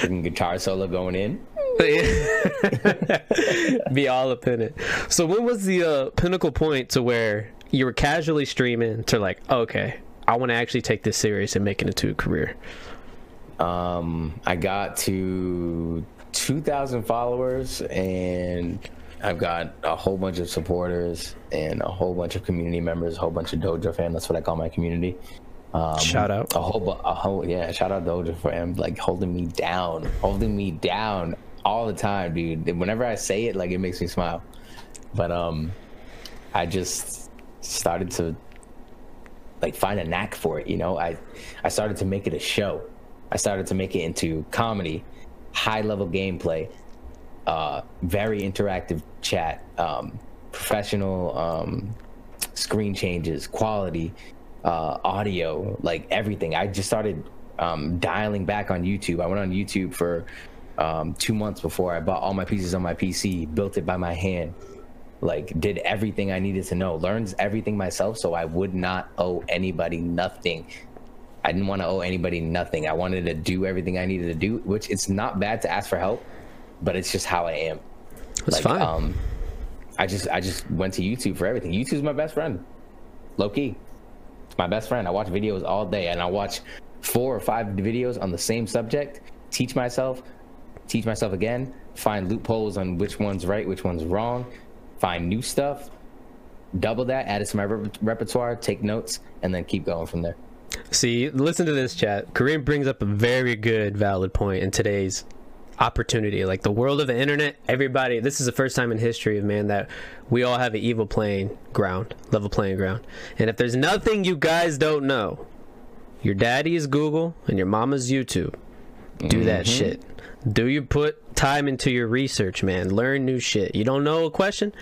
Fucking guitar solo going in. *laughs* be all up in it. So when was the uh, pinnacle point to where you were casually streaming to like, okay, I want to actually take this serious and make it into a career? Um, I got to 2,000 followers, and I've got a whole bunch of supporters and a whole bunch of community members, a whole bunch of Dojo fans. That's what I call my community. Um, Shout out. a whole, a whole, yeah, shout out Dojo fam, like holding me down, holding me down all the time, dude. Whenever I say it, like it makes me smile. But um, I just started to like find a knack for it you know i i started to make it a show i started to make it into comedy high level gameplay uh very interactive chat um professional um screen changes quality uh audio like everything i just started um dialing back on youtube i went on youtube for um two months before i bought all my pieces on my pc built it by my hand like did everything I needed to know, learned everything myself, so I would not owe anybody nothing. I didn't want to owe anybody nothing. I wanted to do everything I needed to do, which it's not bad to ask for help, but it's just how I am. That's fine. Um, I just I just went to YouTube for everything. YouTube's my best friend, low key. It's my best friend. I watch videos all day, and I watch four or five videos on the same subject. Teach myself, teach myself again. Find loopholes on which one's right, which one's wrong. Find new stuff. Double that, add it to my rep- repertoire. Take notes, and then keep going from there. See, listen to this chat. Kareem brings up a very good, valid point in today's opportunity. Like the world of the internet, everybody, this is the first time in history of man that we all have an evil playing ground, level playing ground. And if there's nothing you guys don't know, your daddy is Google and your mama's YouTube. Do that mm-hmm. shit. Do you put time into your research, man? Learn new shit. You don't know a question?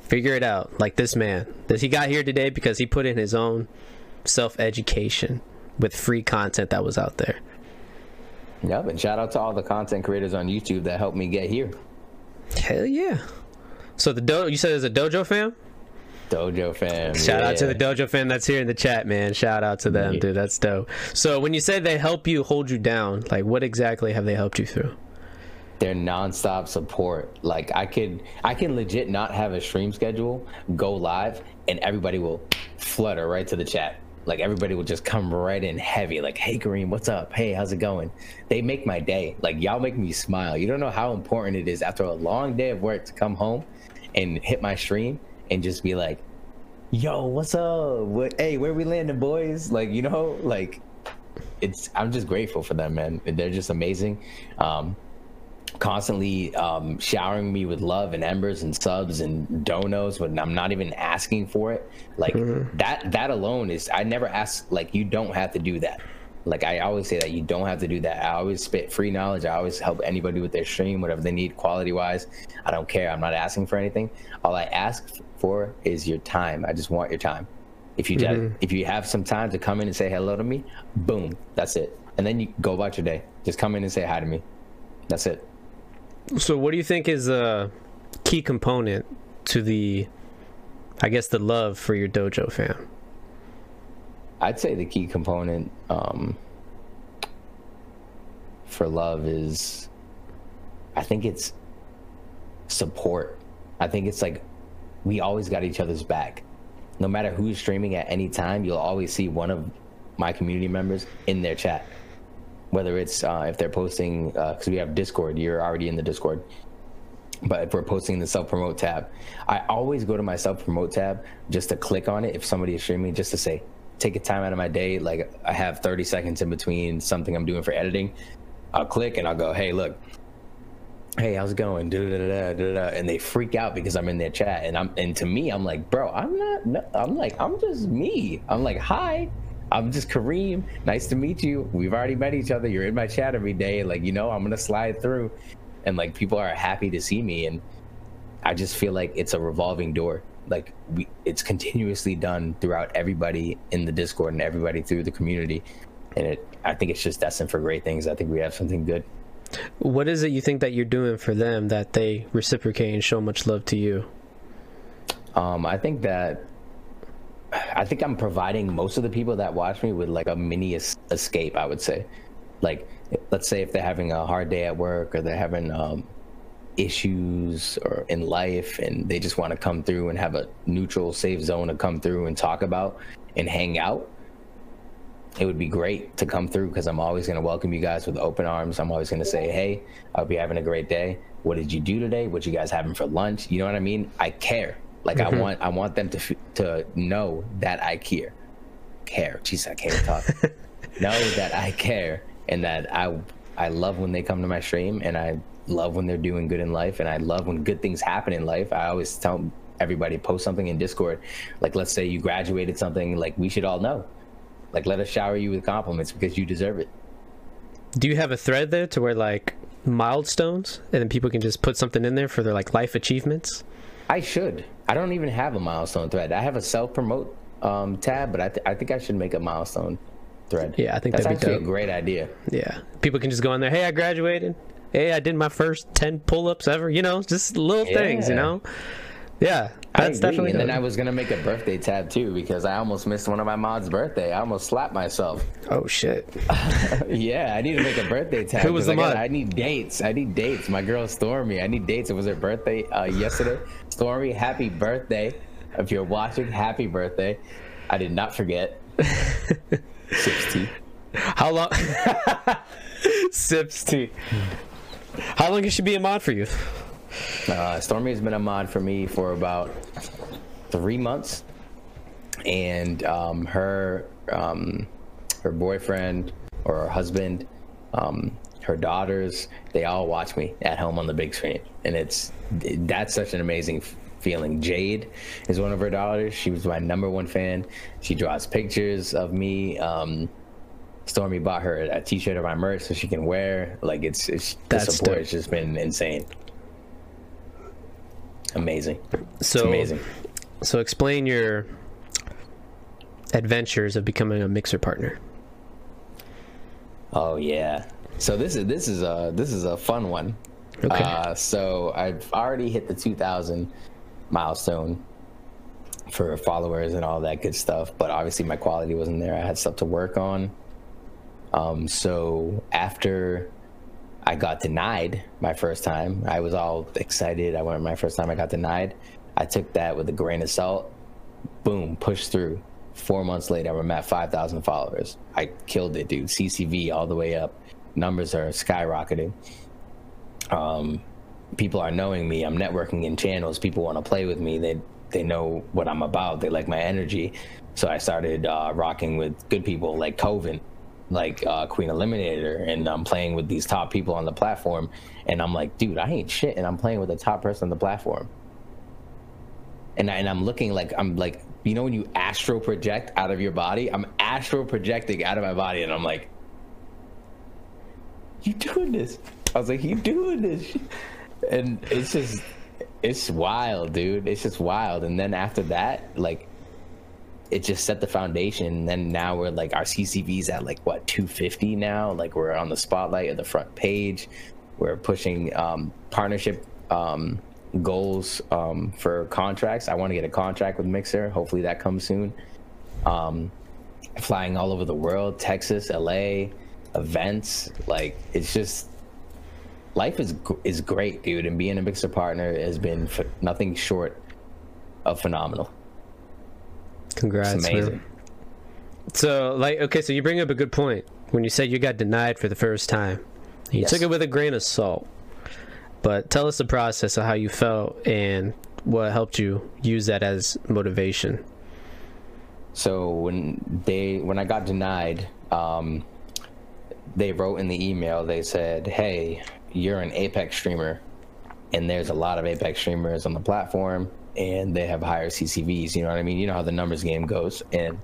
Figure it out. Like this man. This he got here today because he put in his own self education with free content that was out there. Yep, and shout out to all the content creators on YouTube that helped me get here. Hell yeah. So the do you said there's a dojo fam? Dojo fam. Shout out to the dojo fam that's here in the chat, man. Shout out to them, Yeah. dude. That's dope. So when you say they help you hold you down, like what exactly have they helped you through? their nonstop support. Like I could, I can legit not have a stream schedule, go live, and everybody will flutter right to the chat. Like everybody will just come right in heavy, like, "Hey, Kareem, what's up? Hey, how's it going?" They make my day. Like y'all make me smile. You don't know how important it is after a long day of work to come home and hit my stream and just be like, "Yo, what's up? What? Hey, where we landing, boys?" Like you know, like it's. I'm just grateful for them, man. They're just amazing. Um, constantly um, showering me with love and embers and subs and donos when I'm not even asking for it. Like mm-hmm. that that alone is I never ask like you don't have to do that. Like I always say that you don't have to do that. I always spit free knowledge. I always help anybody with their stream, whatever they need quality wise. I don't care. I'm not asking for anything. All I ask for is your time. I just want your time. If you mm-hmm. if you have some time to come in and say hello to me, boom, that's it. And then you go about your day. Just come in and say hi to me. That's it. So, what do you think is a key component to the, I guess, the love for your dojo fam? I'd say the key component um, for love is, I think it's support. I think it's like we always got each other's back. No matter who's streaming at any time, you'll always see one of my community members in their chat whether it's uh, if they're posting because uh, we have Discord, you're already in the Discord. But if we're posting the self promote tab, I always go to my self promote tab just to click on it if somebody is streaming, just to say, take a time out of my day. Like I have 30 seconds in between something I'm doing for editing. I'll click and I'll go, hey, look, hey, how's it going? Da, da, da, and they freak out because I'm in their chat, and I'm and to me, I'm like, bro, I'm not. No, I'm like, I'm just me. I'm like, hi, I'm just Kareem. Nice to meet you. We've already met each other. You're in my chat every day. Like, you know, I'm gonna slide through. And like people are happy to see me. And I just feel like it's a revolving door. Like we it's continuously done throughout everybody in the Discord and everybody through the community. And it I think it's just destined for great things. I think we have something good. What is it you think that you're doing for them that they reciprocate and show much love to you? Um, I think that I think I'm providing most of the people that watch me with like a mini es- escape. I would say, like let's say if they're having a hard day at work or they're having um, issues or in life and they just want to come through and have a neutral, safe zone to come through and talk about and hang out. It would be great to come through because I'm always going to welcome you guys with open arms. I'm always going to say, "Hey, I hope you're having a great day. What did you do today? What you guys having for lunch?" You know what I mean? I care like mm-hmm. I want I want them to to know that I care. Care. Jeez, I can't talk. *laughs* know that I care and that I I love when they come to my stream and I love when they're doing good in life and I love when good things happen in life. I always tell everybody post something in Discord. Like let's say you graduated something, like we should all know. Like let us shower you with compliments because you deserve it. Do you have a thread there to where like milestones and then people can just put something in there for their like life achievements? I should. I don't even have a milestone thread. I have a self promote um, tab, but I, th- I think I should make a milestone thread. Yeah, I think that's that'd actually be a great idea. Yeah, people can just go on there. Hey, I graduated. Hey, I did my first ten pull ups ever. You know, just little yeah. things. You know. Yeah, that's definitely. And then I was gonna make a birthday tab too because I almost missed one of my mods' birthday. I almost slapped myself. *laughs* Oh shit. yeah, I need to make a birthday tab. Who was the I mod? I need dates. I need dates. My girl Stormy. I need dates. It was her birthday uh, yesterday. Stormy, happy birthday! If you're watching, happy birthday. I did not forget. *laughs* Sips tea. How long? *laughs* Sips tea. How long has she been a mod for you? Uh, Stormy has been a mod for me for about three months, and um, her um, her boyfriend or her husband, um, her daughters, they all watch me at home on the big screen, and it's that's such an amazing feeling. Jade is one of her daughters. She was my number one fan. She draws pictures of me. Um, Stormy bought her a T-shirt of my merch so she can wear. Like it's, it's the support has just been insane amazing. So it's amazing. So explain your adventures of becoming a mixer partner. Oh yeah. So this is this is a this is a fun one. Okay. Uh, so I've already hit the 2,000 milestone for followers and all that good stuff, but obviously my quality wasn't there. I had stuff to work on. Um, so after I got denied my first time. I was all excited. I went my first time. I got denied. I took that with a grain of salt. Boom, pushed through. Four months later, I'm at 5,000 followers. I killed it, dude. CCV all the way up. Numbers are skyrocketing. Um, people are knowing me. I'm networking in channels. People want to play with me. They they know what I'm about. They like my energy. So I started uh, rocking with good people like Coven, like uh, Queen Eliminator, and I'm playing with these top people on the platform. And I'm like, dude, I ain't shit, and I'm playing with the top person on the platform. And I, and I'm looking like I'm like, you know, when you astral project out of your body, I'm astral projecting out of my body, and I'm like, you doing this? I was like, you doing this? And it's just, it's wild, dude. It's just wild. And then after that, like it just set the foundation. And then now we're like our CCV's at like what 250 now. Like we're on the spotlight of the front page. We're pushing um, partnership um, goals um, for contracts. I want to get a contract with Mixer. Hopefully that comes soon. Um, flying all over the world, Texas, LA, events. Like it's just life is is great, dude. And being a Mixer partner has been nothing short of phenomenal. Congrats, it's amazing. Man. So, like, okay, so you bring up a good point when you said you got denied for the first time. You yes. took it with a grain of salt, but tell us the process of how you felt and what helped you use that as motivation. So when they when I got denied, um, they wrote in the email. They said, "Hey, you're an Apex streamer, and there's a lot of Apex streamers on the platform and they have higher CCVs. You know what I mean? You know how the numbers game goes, and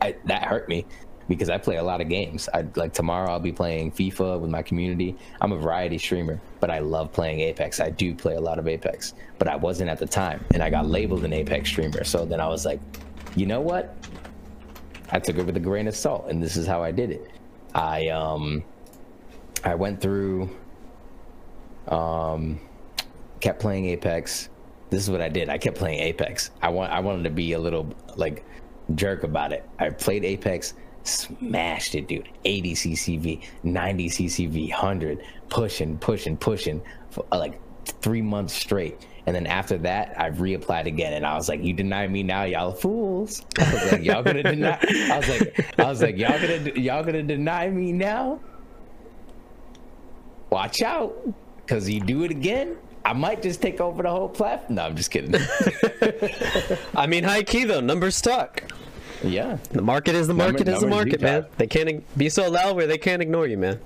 I, that hurt me because I play a lot of games. I like tomorrow I'll be playing FIFA with my community. I'm a variety streamer, but I love playing Apex. I do play a lot of Apex, but I wasn't at the time, and I got labeled an Apex streamer. So then I was like, you know what? I took it with a grain of salt, and this is how I did it. I um, I went through, um, kept playing Apex this is what I did. I kept playing Apex. I want I wanted to be a little like jerk about it. I played Apex, smashed it, dude. 80 CCV, 90 CCV, 100, pushing, pushing, pushing for uh, like three months straight. And then after that, I reapplied again, and I was like, "You deny me now, y'all fools." I was like, "Y'all gonna deny?" I was like, "I was like, y'all gonna y'all gonna deny me now? Watch out, cause you do it again, I might just take over the whole platform. No, I'm just kidding. *laughs* I mean, high key though, numbers stuck. Yeah. The market is the market Number, is the market, man. They can't be so loud where they can't ignore you, man.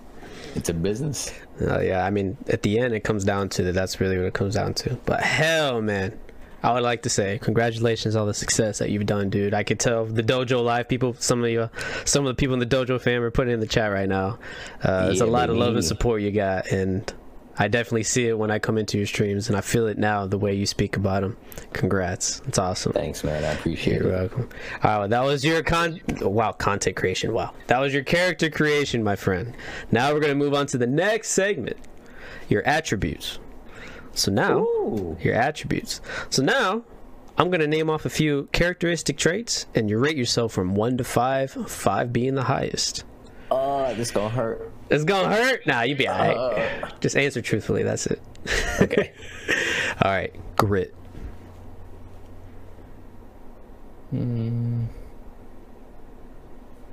It's a business. Uh, yeah, I mean, at the end, it comes down to that. That's really what it comes down to. But hell, man, I would like to say congratulations on the success that you've done, dude. I could tell the dojo live people, some of you, some of the people in the dojo fam are putting in the chat right now. Uh, yeah, there's a lot baby. of love and support you got, and I definitely see it when I come into your streams, and I feel it now the way you speak about them. Congrats, it's awesome. Thanks, man. I appreciate You're it. welcome. All right, that was your con. Wow, content creation. Wow, that was your character creation, my friend. Now we're gonna move on to the next segment, your attributes. So now, Ooh. your attributes. So now, I'm gonna name off a few characteristic traits, and you rate yourself from one to five. Five being the highest. Uh, this gonna hurt. It's gonna hurt. Nah, you be alright. Uh, *laughs* Just answer truthfully. That's it. *laughs* Okay. All right. Grit. Mm.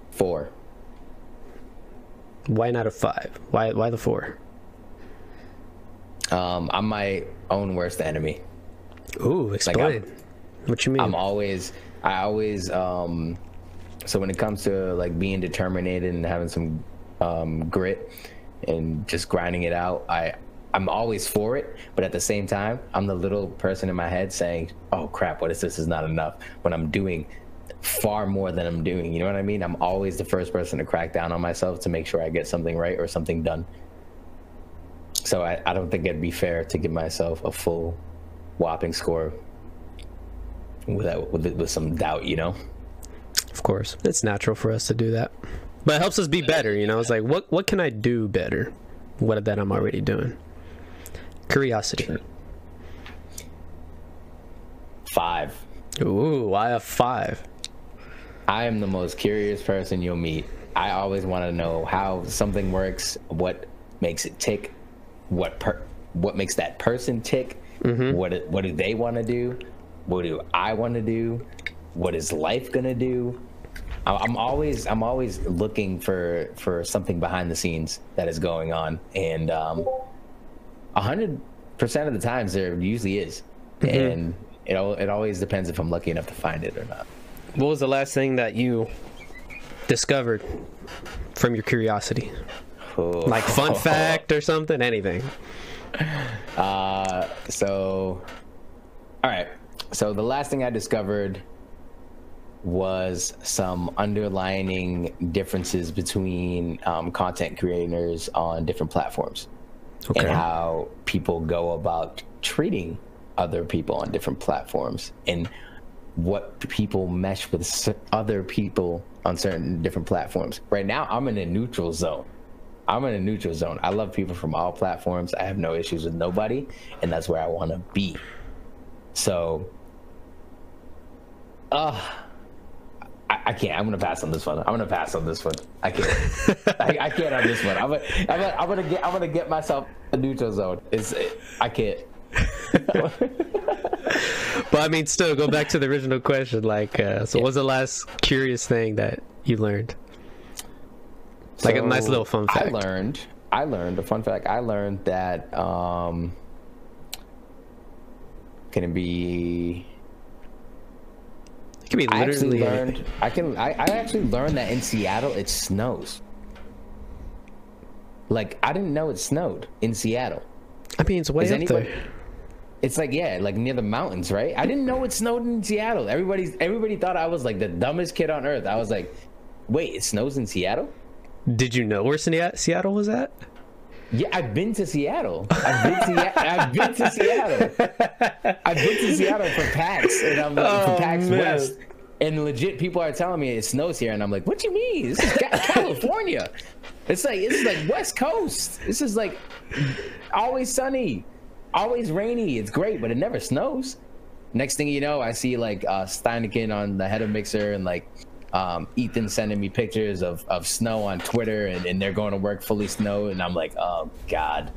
Four. Why not a five? Why? Why the four? Um, I'm my own worst enemy. Ooh, explain. Like what you mean? I'm always. I always. Um, so when it comes to like being determined and having some um, grit and just grinding it out. I I'm always for it, but at the same time, I'm the little person in my head saying, "Oh crap, what is this? Is not enough." When I'm doing far more than I'm doing, you know what I mean? I'm always the first person to crack down on myself to make sure I get something right or something done. So I, I don't think it'd be fair to give myself a full whopping score without with, with some doubt, you know. Of course, it's natural for us to do that but it helps us be better you know? It's like what what can i do better what that i'm already doing? Curiosity. Five. Ooh i have five? I am the most curious person you'll meet. I always want to know how something works what makes it tick what per what makes that person tick mm-hmm. what what do they want to do what do i want to do what is life gonna do? I'm always I'm always looking for for something behind the scenes that is going on, and um, a hundred percent of the times there usually is, and it it always depends if I'm lucky enough to find it or not. What was the last thing that you discovered from your curiosity? Like fun *laughs* fact or something? Anything? Uh, so, all right. So the last thing I discovered was some underlining differences between um, content creators on different platforms Okay. and how people go about treating other people on different platforms and what people mesh with other people on certain different platforms. Right now, I'm in a neutral zone. I'm in a neutral zone. I love people from all platforms. I have no issues with nobody, and that's where I want to be. So, uh, I, I can't. I'm gonna pass on this one. I'm gonna pass on this one. I can't. I, I can't on this one. I'm gonna, I'm, gonna, I'm gonna get. I'm gonna get myself a neutral zone. It's. I can't. *laughs* But I mean, still, go back to the original question. Like, uh, so what's the last curious thing that you learned? Like a nice little fun fact. I learned. I learned a fun fact. I learned that um, can it be? Could be I actually literally. learned. I can. I, I actually learned that in Seattle it snows. Like I didn't know it snowed in Seattle. I mean, it's way Is up anybody? there. It's like yeah, like near the mountains, right? I didn't know it snowed in Seattle. Everybody's everybody thought I was like the dumbest kid on earth. I was like, wait, it snows in Seattle? Did you know where Seattle was at? Yeah, I've been to Seattle. I've been to, I've been to Seattle. I've been to Seattle for PAX, and I'm like, Oh, for PAX man. West. And legit, people are telling me it snows here, and I'm like, "What do you mean? This is California. It's like it's like West Coast. This is like always sunny, always rainy. It's great, but it never snows." Next thing you know, I see like uh, Steineken on the head of Mixer, and like um, Ethan sending me pictures of, of snow on Twitter, and, and they're going to work fully snow, and I'm like, "Oh God,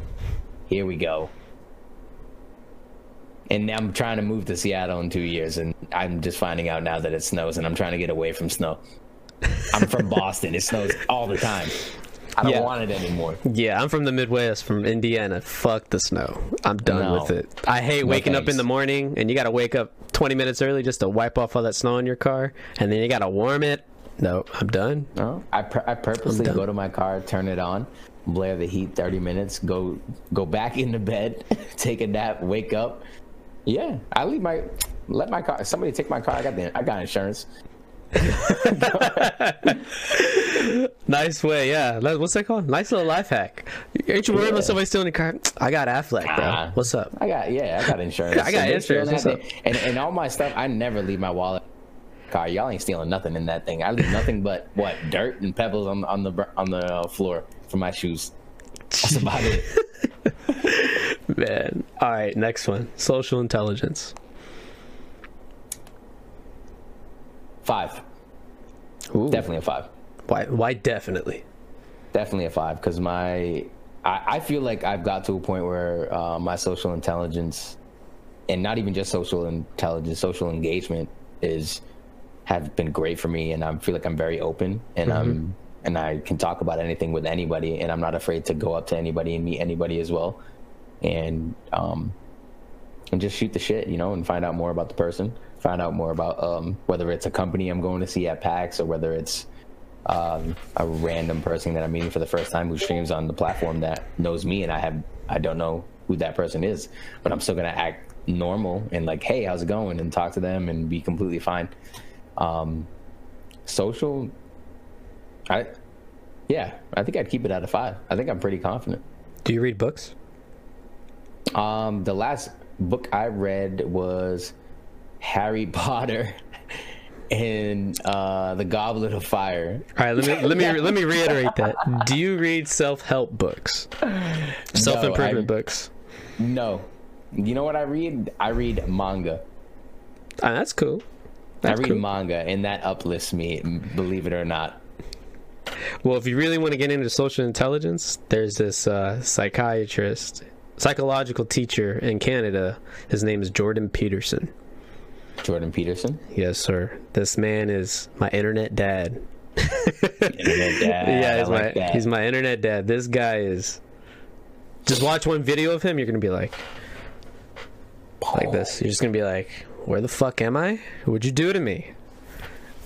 here we go." And I'm trying to move to Seattle in two years, and I'm just finding out now that it snows, and I'm trying to get away from snow. I'm from *laughs* Boston; it snows all the time. I don't Yeah. want it anymore. Yeah, I'm from the Midwest, from Indiana. Fuck the snow. I'm done No. with it. I hate waking up in the morning and you gotta wake up 20 minutes early just to wipe off all that snow in your car, and then you gotta warm it. No, I'm done. No, I pur- I purposely go to my car, turn it on, blare the heat 30 minutes, go go back *laughs* into bed, take a nap, wake up. Yeah, I leave my let my car. Somebody take my car. I got the I got insurance. *laughs* Nice way, yeah. What's that called? Nice little life hack. Ain't you worried Yeah. about somebody stealing your car? *tsk* I got Aflac, bro. What's up? I got yeah, I got insurance. *laughs* I got steal insurance, what's thing- And and all my stuff, I never leave my wallet. Car, y'all ain't stealing nothing in that thing. I leave nothing but what dirt and pebbles on on the on the uh, floor for my shoes. That's about it. *laughs* Man. All right, next one. Social intelligence. Five, Ooh. definitely a five. Why? Why definitely? Definitely a five because my I, I feel like I've got to a point where uh, my social intelligence and not even just social intelligence, social engagement is have been great for me, and I feel like I'm very open and I'm and I can talk about anything with anybody, and I'm not afraid to go up to anybody and meet anybody as well, and um and just shoot the shit, you know, and find out more about the person, find out more about um whether it's a company I'm going to see at PAX or whether it's um, a random person that I'm meeting for the first time who streams on the platform that knows me and I have I don't know who that person is, but I'm still gonna act normal and like, hey, how's it going, and talk to them and be completely fine. Um, social, I, yeah, I think I'd keep it at a five. I think I'm pretty confident. Do you read books? Um, the last book I read was Harry *laughs* Potter and uh, the Goblet of Fire. All right, let me let me *laughs* let me reiterate that. Do you read self-help books? Self-improvement I- books. No. You know what I read? I read manga. Ah, that's cool. That's I read cool. manga, and that uplifts me, believe it or not. Well, if you really want to get into social intelligence, there's this uh, psychiatrist, psychological teacher in Canada. His name is Jordan Peterson. Jordan Peterson. Yes, sir. This man is my internet dad. Internet *laughs* dad. yeah, he's like my that. he's my internet dad. This guy is. Just watch one video of him. You're gonna be like, like this. You're just gonna be like, where the fuck am I? What'd you do to me?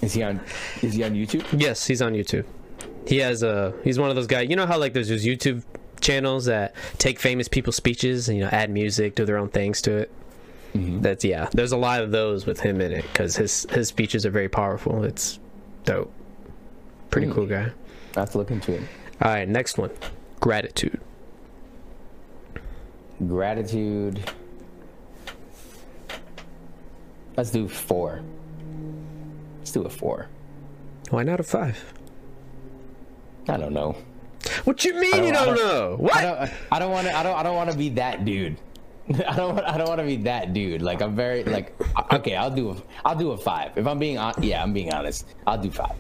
Is he on? Is he on YouTube? Yes, he's on YouTube. He has a. He's one of those guys. You know how like there's those YouTube channels that take famous people's speeches and you know add music, do their own things to it. Mm-hmm. That's yeah. There's a lot of those with him in it because his his speeches are very powerful. It's dope. Pretty mm. cool guy. I have to look into it. All right, next one. Gratitude. Gratitude. Let's do four. Let's do a four. Why not a five? I don't know. What you mean don't- you don't, don't- know? What? I don't. I don't want to. I don't. I don't want to be that dude. *laughs* I don't. Want, I don't want to be that dude. Like I'm very like. Okay, I'll do. A, I'll do a five. If I'm being on. Yeah, I'm being honest. I'll do five.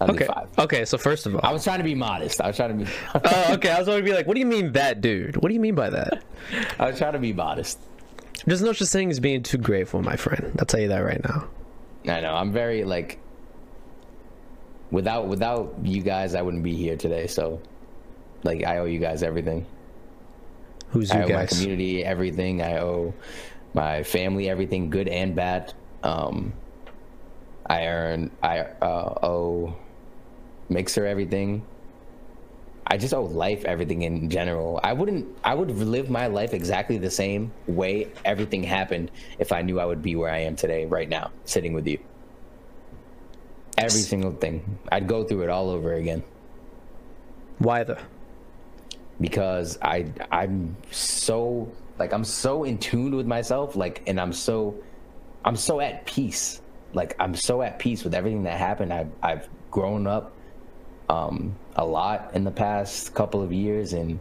I'll okay. do five. Okay. So first of all, I was trying to be modest. I was trying to be. *laughs* oh, okay. I was going to be like, what do you mean that dude? What do you mean by that? I was trying to be modest. There's no such thing as being too grateful, my friend. I'll tell you that right now. I know. I'm very like. Without without you guys, I wouldn't be here today. So, like, I owe you guys everything. Who's I you owe my community everything. I owe my family everything, good and bad. Um, I earn. I uh, owe Mixer everything. I just owe life everything in general. I wouldn't. I would live my life exactly the same way everything happened if I knew I would be where I am today, right now, sitting with you. Every single thing. I'd go through it all over again Why the? Because I I'm so like I'm so in tune with myself like and I'm so I'm so at peace. Like I'm so at peace with everything that happened. I've I've grown up um a lot in the past couple of years and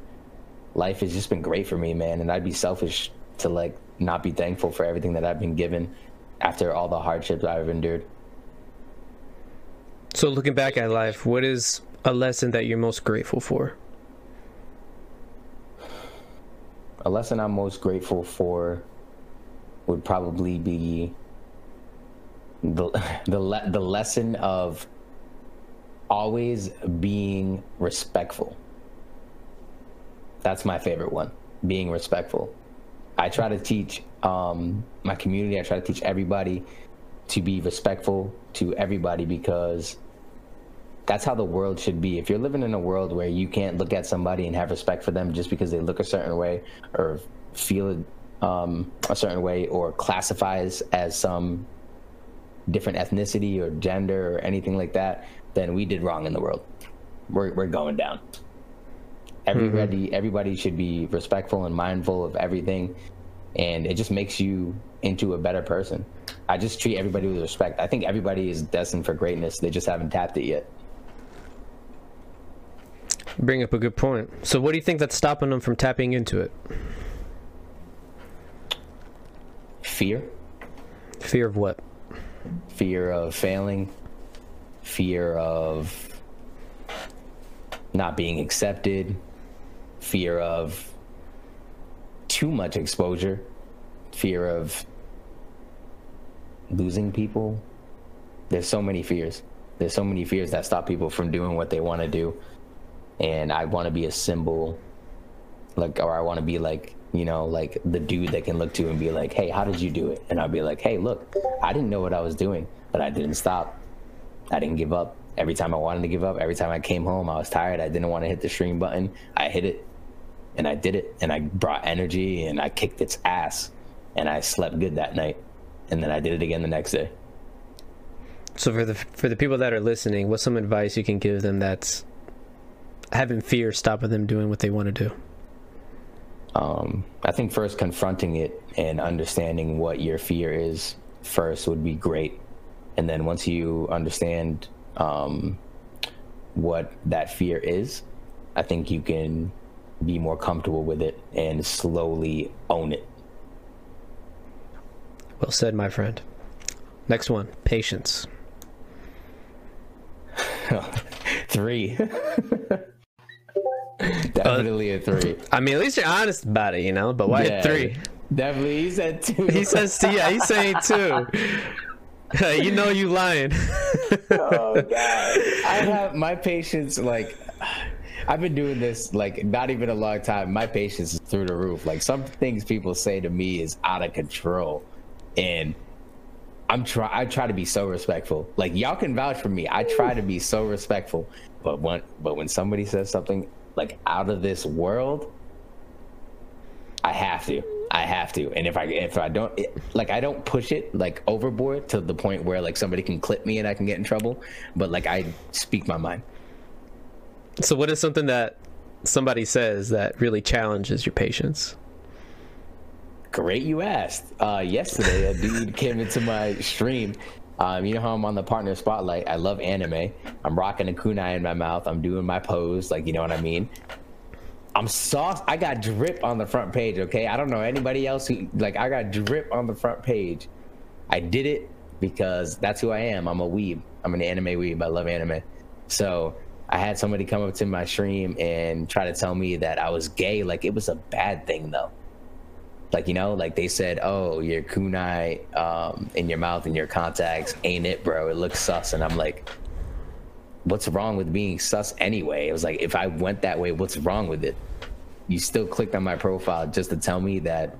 life has just been great for me man. And I'd be selfish to like not be thankful for everything that I've been given after all the hardships I've endured. So looking back at life, what is a lesson that you're most grateful for? A lesson I'm most grateful for would probably be the *laughs* the le- the lesson of always being respectful. That's my favorite one. Being respectful. I try to teach um, my community. I try to teach everybody to be respectful to everybody because that's how the world should be. If you're living in a world where you can't look at somebody and have respect for them just because they look a certain way or feel um, a certain way or classifies as some different ethnicity or gender or anything like that, then we did wrong in the world. We're, we're going down. Everybody, everybody should be respectful and mindful of everything, and it just makes you into a better person. I just treat everybody with respect. I think everybody is destined for greatness. They just haven't tapped it yet. Bring up a good point. So what do you think that's stopping them from tapping into it? Fear, Fear of what? fear of failing, fear of not being accepted, fear of too much exposure, fear of losing people. There's so many fears. There's so many fears that stop people from doing what they want to do. And I want to be a symbol, like, or I want to be like, you know, like the dude that can look to and be like, hey, how did you do it? And I'll be like, hey, look, I didn't know what I was doing, but I didn't stop. I didn't give up. Every time I wanted to give up, every time I came home, I was tired. I didn't want to hit the stream button. I hit it and I did it and I brought energy and I kicked its ass and I slept good that night. And then I did it again the next day. So for the for the people that are listening, what's some advice you can give them that's having fear stopping them doing what they want to do? Um, I think first confronting it and understanding what your fear is first would be great. And then once you understand um, what that fear is, I think you can be more comfortable with it and slowly own it. Well said, my friend. Next one, patience. *laughs* Three. *laughs* *laughs* Definitely a three. I mean, at least you're honest about it, you know. But why Yeah. three? Definitely, he said two. He says, *laughs* yeah, he's saying two. you know you lying. *laughs* oh god, I have my patience like. I've been doing this like not even a long time. My patience is through the roof. Like some things people say to me is out of control, and I'm try I try to be so respectful. Like y'all can vouch for me. I try to be so respectful, but when but when somebody says something like out of this world, I have to. I have to. And if I if I don't it, like I don't push it like overboard to the point where like somebody can clip me and I can get in trouble, but like I speak my mind. So, what is something that somebody says that really challenges your patience? Great, you asked. Uh, yesterday, a dude came into my stream. Um, you know how I'm on the partner spotlight. I love anime. I'm rocking a kunai in my mouth. I'm doing my pose, like you know what I mean. I'm sauce. I got drip on the front page. Okay, I don't know anybody else who like. I got drip on the front page. I did it because that's who I am. I'm a weeb. I'm an anime weeb. I love anime. So I had somebody come up to my stream and try to tell me that I was gay. Like it was a bad thing though. Like you know, like they said, "Oh, your kunai um, in your mouth and your contacts ain't it, bro? It looks sus." And I'm like, "What's wrong with being sus anyway?" It was like, if I went that way, what's wrong with it? You still clicked on my profile just to tell me that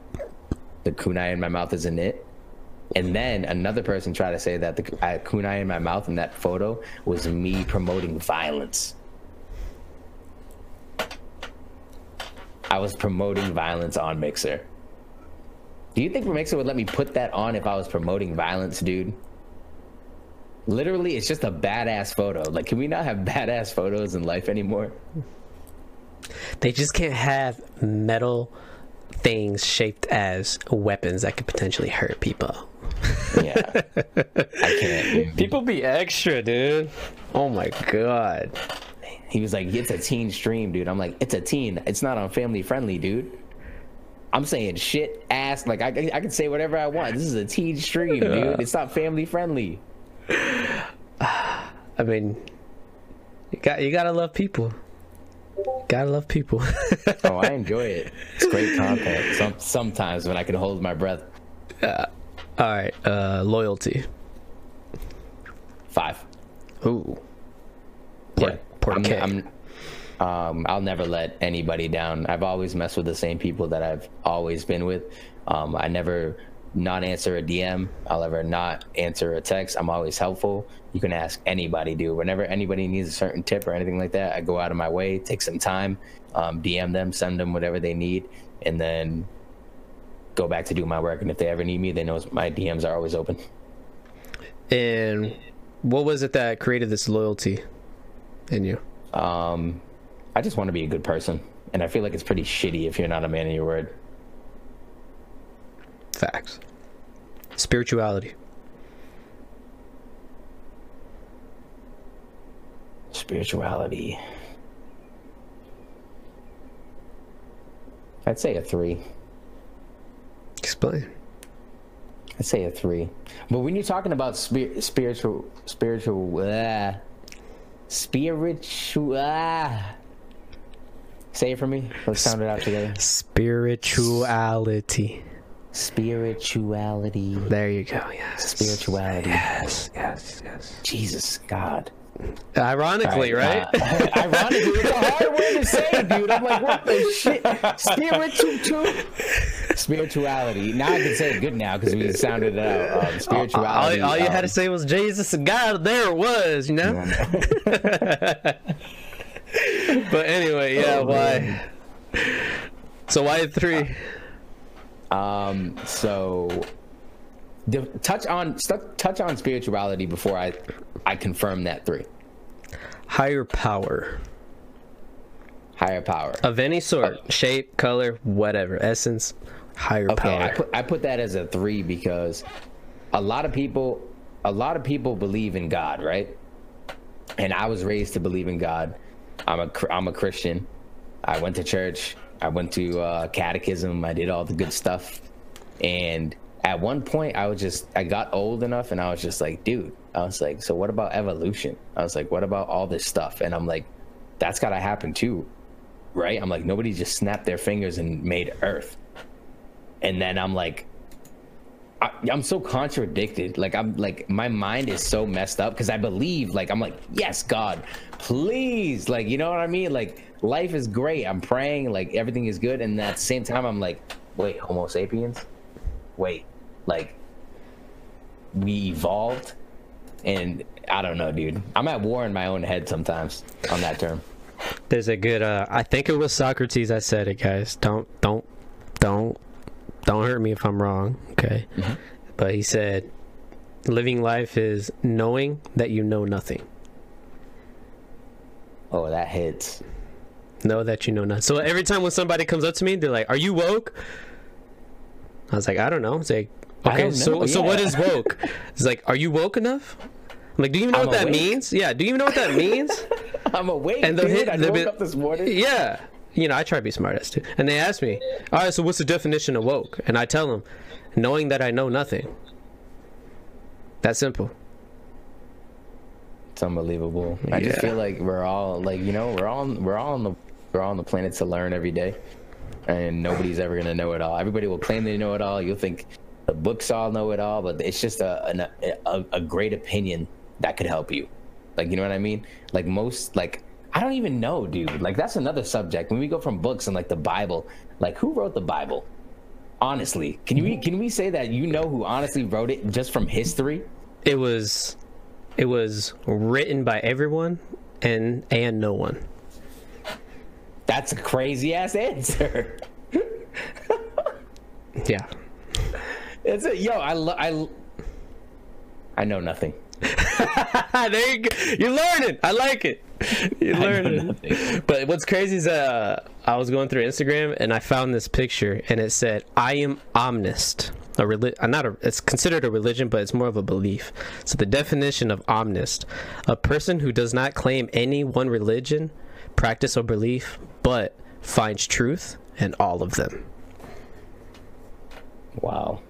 the kunai in my mouth isn't it. And then another person tried to say that the I kunai in my mouth in that photo was me promoting violence. I was promoting violence on Mixer. Do you think Remixer would let me put that on if I was promoting violence, dude? Literally, it's just a badass photo. Like, can we not have *laughs* badass photos in life anymore? They just can't have metal things shaped as weapons that could potentially hurt people. Yeah. I can't. *laughs* People be extra, dude. Oh my god. He was like, it's a teen stream, dude. I'm like, it's a teen. It's not on family friendly, dude. I'm saying shit, ass. Like, I, I can say whatever I want. This is a teen stream, dude. It's not family friendly. *sighs* I mean, you got you gotta love people. Gotta love people. *laughs* oh, I *laughs* enjoy it. It's great content. Some sometimes when I can hold my breath. Uh, all right, uh, loyalty. Five. Ooh. yeah, I'm, I'm, um, I'll never let anybody down. I've always messed with the same people that I've always been with. Um, I never not answer a DM. I'll ever not answer a text. I'm always helpful. You can ask anybody, dude. Whenever anybody needs a certain tip or anything like that, I go out of my way, take some time, um, DM them, send them whatever they need, and then go back to do my work. And if they ever need me, they know my DMs are always open. And what was it that created this loyalty in you? Um, I just want to be a good person, and I feel like it's pretty shitty if you're not a man of your word. Facts. Spirituality. Spirituality. I'd say a three. Explain. I'd say a three. But when you're talking about spir- spiritual, spiritual, uh, spiritual, uh, say it for me. Let's sound it out together. Spirituality. Spirituality. There you go. Yes. Spirituality. Yes. Yes. Yes. Jesus God. Ironically, right? right? Uh, *laughs* ironically, it's a hard word to say, dude. I'm like, what the shit? Spiritual, spirituality. Now I can say it good now because we sounded it out. Um, spirituality. All, all you um, had to say was Jesus and God. There it was, you know. *laughs* *laughs* but anyway, yeah. Oh, why? man. So why three? Um. So, the, touch on stu- touch on spirituality before I I confirm that three. Higher power Higher power. of any sort, shape, color, whatever, essence. Higher Okay, power. I put I put that as a three because a lot of people a lot of people believe in God, right? And I was raised to believe in God. I'm a I'm a Christian. I went to church. I went to uh, catechism. I did all the good stuff. And at one point, I was just I got old enough, and I was just like, dude. I was like, so what about evolution? I was like, what about all this stuff? And I'm like, that's gotta happen too, right? I'm like, nobody just snapped their fingers and made Earth and then I'm like, I, I'm so contradicted. Like I'm like my mind is so messed up because I believe like I'm like yes God, please like you know what I mean like life is great. I'm praying like everything is good, and at the same time I'm like wait Homo sapiens, wait like we evolved, and I don't know, dude. I'm at war in my own head sometimes on that term. There's a good. Uh, I think it was Socrates. I said it, guys. Don't don't don't don't hurt me if I'm wrong. Okay, Mm-hmm. but he said, living life is knowing that you know nothing. Oh, that hits. No, that you know nothing. So every time when somebody comes up to me, they're like, "Are you woke?" I was like, "I don't know." It's like, okay, so know, so what yeah. is woke? *laughs* It's like, "Are you woke enough?" I'm like, "Do you even know I'm what that means?" Yeah, do you even know what that means? *laughs* I'm awake, And they'll dude. hit- I they'll woke be- up this morning. yeah. You know, I try to be smart as too. And they ask me, "All right, so what's the definition of woke?" And I tell them, "Knowing that I know nothing." That simple. It's unbelievable. I just feel like we're all like you know we're all we're all on the we're all on the planet to learn every day, and nobody's ever gonna know it all. Everybody will claim they know it all. You'll think the books all know it all, but it's just a an, a, a great opinion that could help you. Like you know what I mean? Like most like I don't even know, dude. Like that's another subject. When we go from books and like the Bible, like who wrote the Bible? Honestly, can you can we say that you know who honestly wrote it just from history? It was it was written by everyone and and no one. That's a crazy ass answer. *laughs* Yeah. It's a, yo, I lo- I know nothing. *laughs* there you go. You're learning. I like it. You're I learning. But what's crazy is uh, I was going through Instagram and I found this picture and it said, "I am omnist." A reli- uh, not a. It's considered a religion, but it's more of a belief. So the definition of omnist: a person who does not claim any one religion, practice, or belief, but finds truth in all of them. Wow.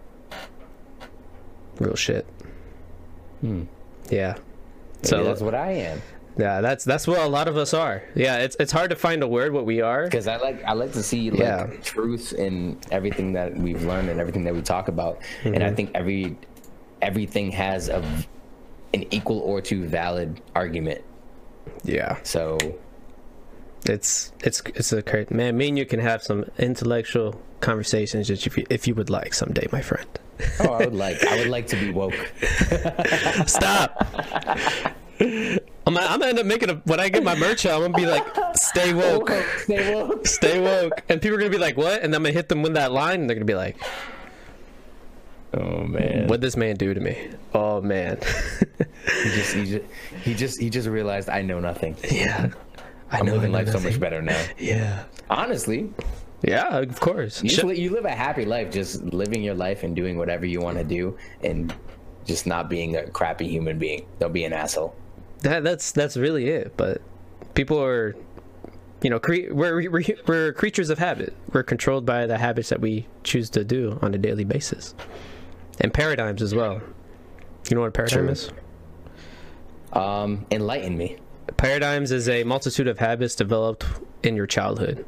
Real shit. Hmm. Yeah. So So that's what I am. Yeah, that's that's what a lot of us are. Yeah, it's it's hard to find a word what we are. Because I like I like to see like Yeah. truth in everything that we've learned and everything that we talk about. And Mm-hmm. I think every everything has a an equal or two valid argument. Yeah. So It's it's it's a great man. Me and you can have some intellectual conversations if you if you would like someday, my friend. oh, I would like I would like to be woke. *laughs* Stop. *laughs* I'm, gonna- I'm gonna end up making a when I get my merch out. I'm gonna be like, "Stay woke, Stay woke. *laughs* stay woke," and people are gonna be like, "What?" And I'm gonna hit them with that line, and they're gonna be like, Oh man. "What this man do to me?" Oh man. He just he just he just he just realized I know nothing. yeah. I I'm know, I living know life so much better now. Yeah. Honestly, Yeah, of course. You, Sh- you live a happy life just living your life and doing whatever you want to do and just not being a crappy human being. Don't be an asshole. That that's that's really it but people are you know cre- we're, we're we're creatures of habit. We're controlled by the habits that we choose to do on a daily basis. And paradigms as well. You know what a paradigm True. is? Um, enlighten me. paradigms is a multitude of habits developed in your childhood.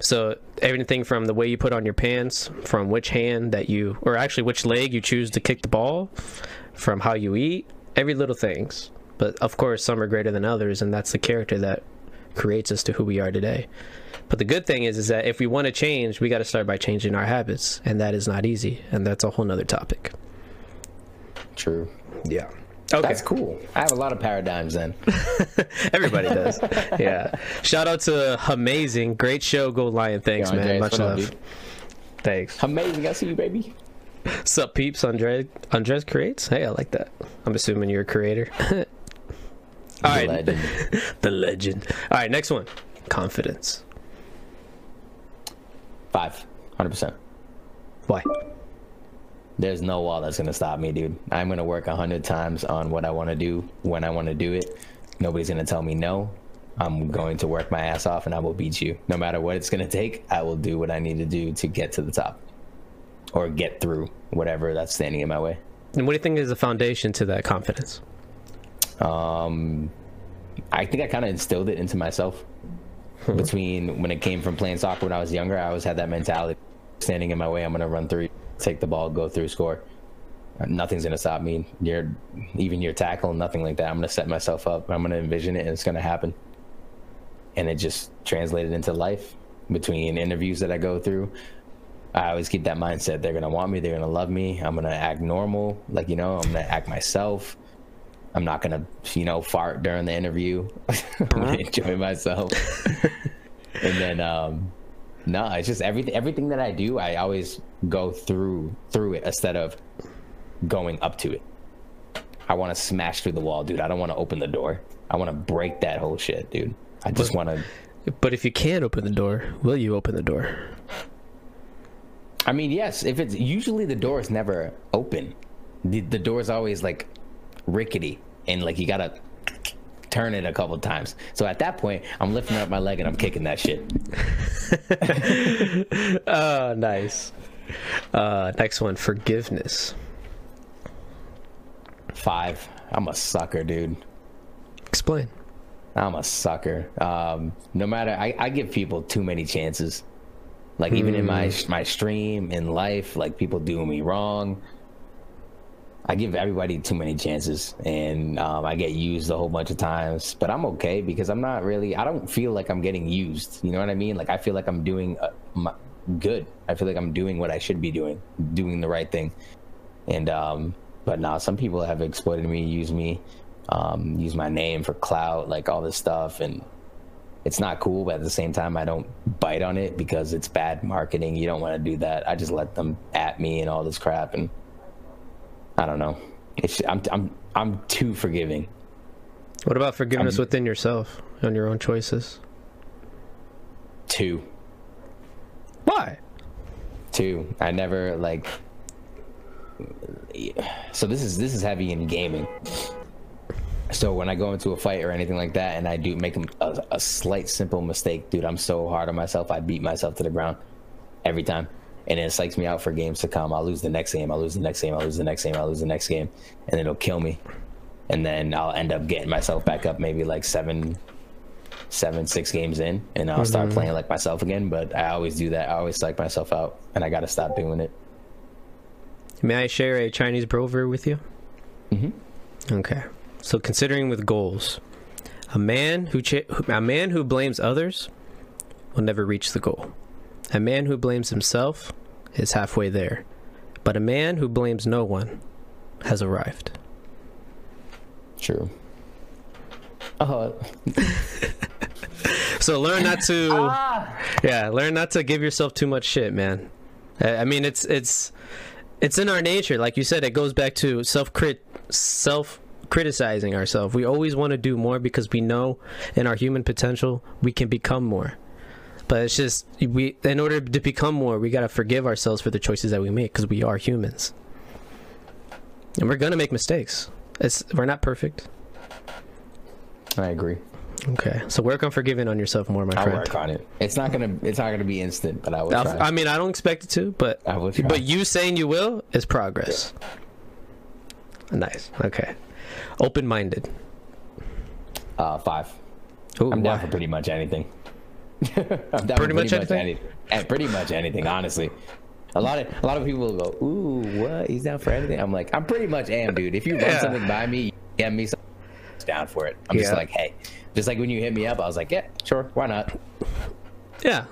So everything from the way you put on your pants from which hand that you or actually which leg you choose to kick the ball from how you eat every little things but of course some are greater than others and that's the character that creates us to who we are today but the good thing is is that if we want to change we got to start by changing our habits and that is not easy and that's a whole nother topic True. yeah okay That's cool. I have a lot of paradigms then. *laughs* Everybody does. *laughs* yeah. Shout out to Amazing. Great show, Go Lion. Thanks, Yo, man. Much up, love. Thanks. Amazing. I see you, baby. Sup, peeps? Andres, Andres creates? Hey, I like that. I'm assuming you're a creator. *laughs* All right. Legend. *laughs* the legend. All right, next one. Confidence. Five. Hundred percent. Why? There's no wall that's gonna stop me, dude. I'm gonna work a hundred times on what I want to do when I want to do it. Nobody's gonna tell me no. I'm going to work my ass off, and I will beat you. No matter what it's gonna take, I will do what I need to do to get to the top, or get through whatever that's standing in my way. And what do you think is the foundation to that confidence? Um, I think I kind of instilled it into myself. Between when it came from playing soccer when I was younger, I always had that mentality. standing in my way, I'm gonna run through, take the ball, go through, score. Nothing's gonna stop me. Your even your tackle, nothing like that. I'm gonna set myself up. I'm gonna envision it, and it's gonna happen. And it just translated into life between interviews that I go through. I always keep that mindset. They're gonna want me. They're gonna love me. I'm gonna act normal, like you know. I'm gonna act myself. I'm not gonna, you know, fart during the interview. I'm *laughs* gonna enjoy myself. *laughs* and then, um, no, it's just everything. Everything that I do, I always go through through it instead of going up to it. I want to smash through the wall, dude. I don't want to open the door. I want to break that whole shit, dude. I just want to. But if you can't open the door, will you open the door? I mean, yes. If it's usually the door is never open. The the door is always like rickety, and like you gotta turn it a couple times. So at that point, I'm lifting up my leg and I'm kicking that shit. Oh, *laughs* nice. Uh, next one, forgiveness. Five. I'm a sucker, dude. Explain. I'm a sucker. Um, no matter, I, I give people too many chances. Like even in my my stream in life, like people doing me wrong. I give everybody too many chances, and um, I get used a whole bunch of times. But I'm okay because I'm not really. I don't feel like I'm getting used. You know what I mean? Like I feel like I'm doing uh, my, good. I feel like I'm doing what I should be doing, doing the right thing. And um, but now some people have exploited me, used me, um, use my name for clout, like all this stuff, and it's not cool. But at the same time, I don't bite on it because it's bad marketing. You don't want to do that. I just let them at me and all this crap, and I don't know. It's I'm I'm I'm too forgiving. What about forgiveness within yourself on your own choices? Two. Why? Two. I never like. So this is this is heavy in gaming. So when I go into a fight or anything like that, and I do make a, a slight simple mistake, dude, I'm so hard on myself. I beat myself to the ground every time, and it psychs me out for games to come. I'll lose the next game. I'll lose the next game. I'll lose the next game. I'll lose the next game, and it'll kill me. And then I'll end up getting myself back up, maybe like seven, seven, six games in, and I'll start playing like myself again. But I always do that. I always psych myself out, and I got to stop doing it. May I share a Chinese proverb with you? Mhm. Okay. So considering with goals, a man who cha- a man who blames others will never reach the goal. A man who blames himself is halfway there, but a man who blames no one has arrived. True. Oh, *laughs* So learn not to, ah. yeah, learn not to give yourself too much shit, man. I I mean, it's it's it's in our nature, like you said. It goes back to self crit self criticizing ourselves. We always want to do more because we know in our human potential we can become more. But it's just we in order to become more, we gotta forgive ourselves for the choices that we make because we are humans, and we're gonna make mistakes. It's we're not perfect. I agree. Okay, so work on forgiving on yourself more, my I'll friend. work on it. It's not gonna. It's not gonna be instant, but I will. I mean, I don't expect it to, but I will try. but you saying you will is progress. Nice. Okay. Open minded. uh, five. Ooh, I'm down for pretty much anything. I'm down for Pretty much anything? any- eh, pretty much anything, honestly. A lot of a lot of people will go, "Ooh, what? He's down for anything." I'm like, I'm pretty much am, dude. If you run Yeah. something by me, you get me something, down for it. I'm just like, hey, just like when you hit me up, I was like, yeah, sure, why not? Yeah.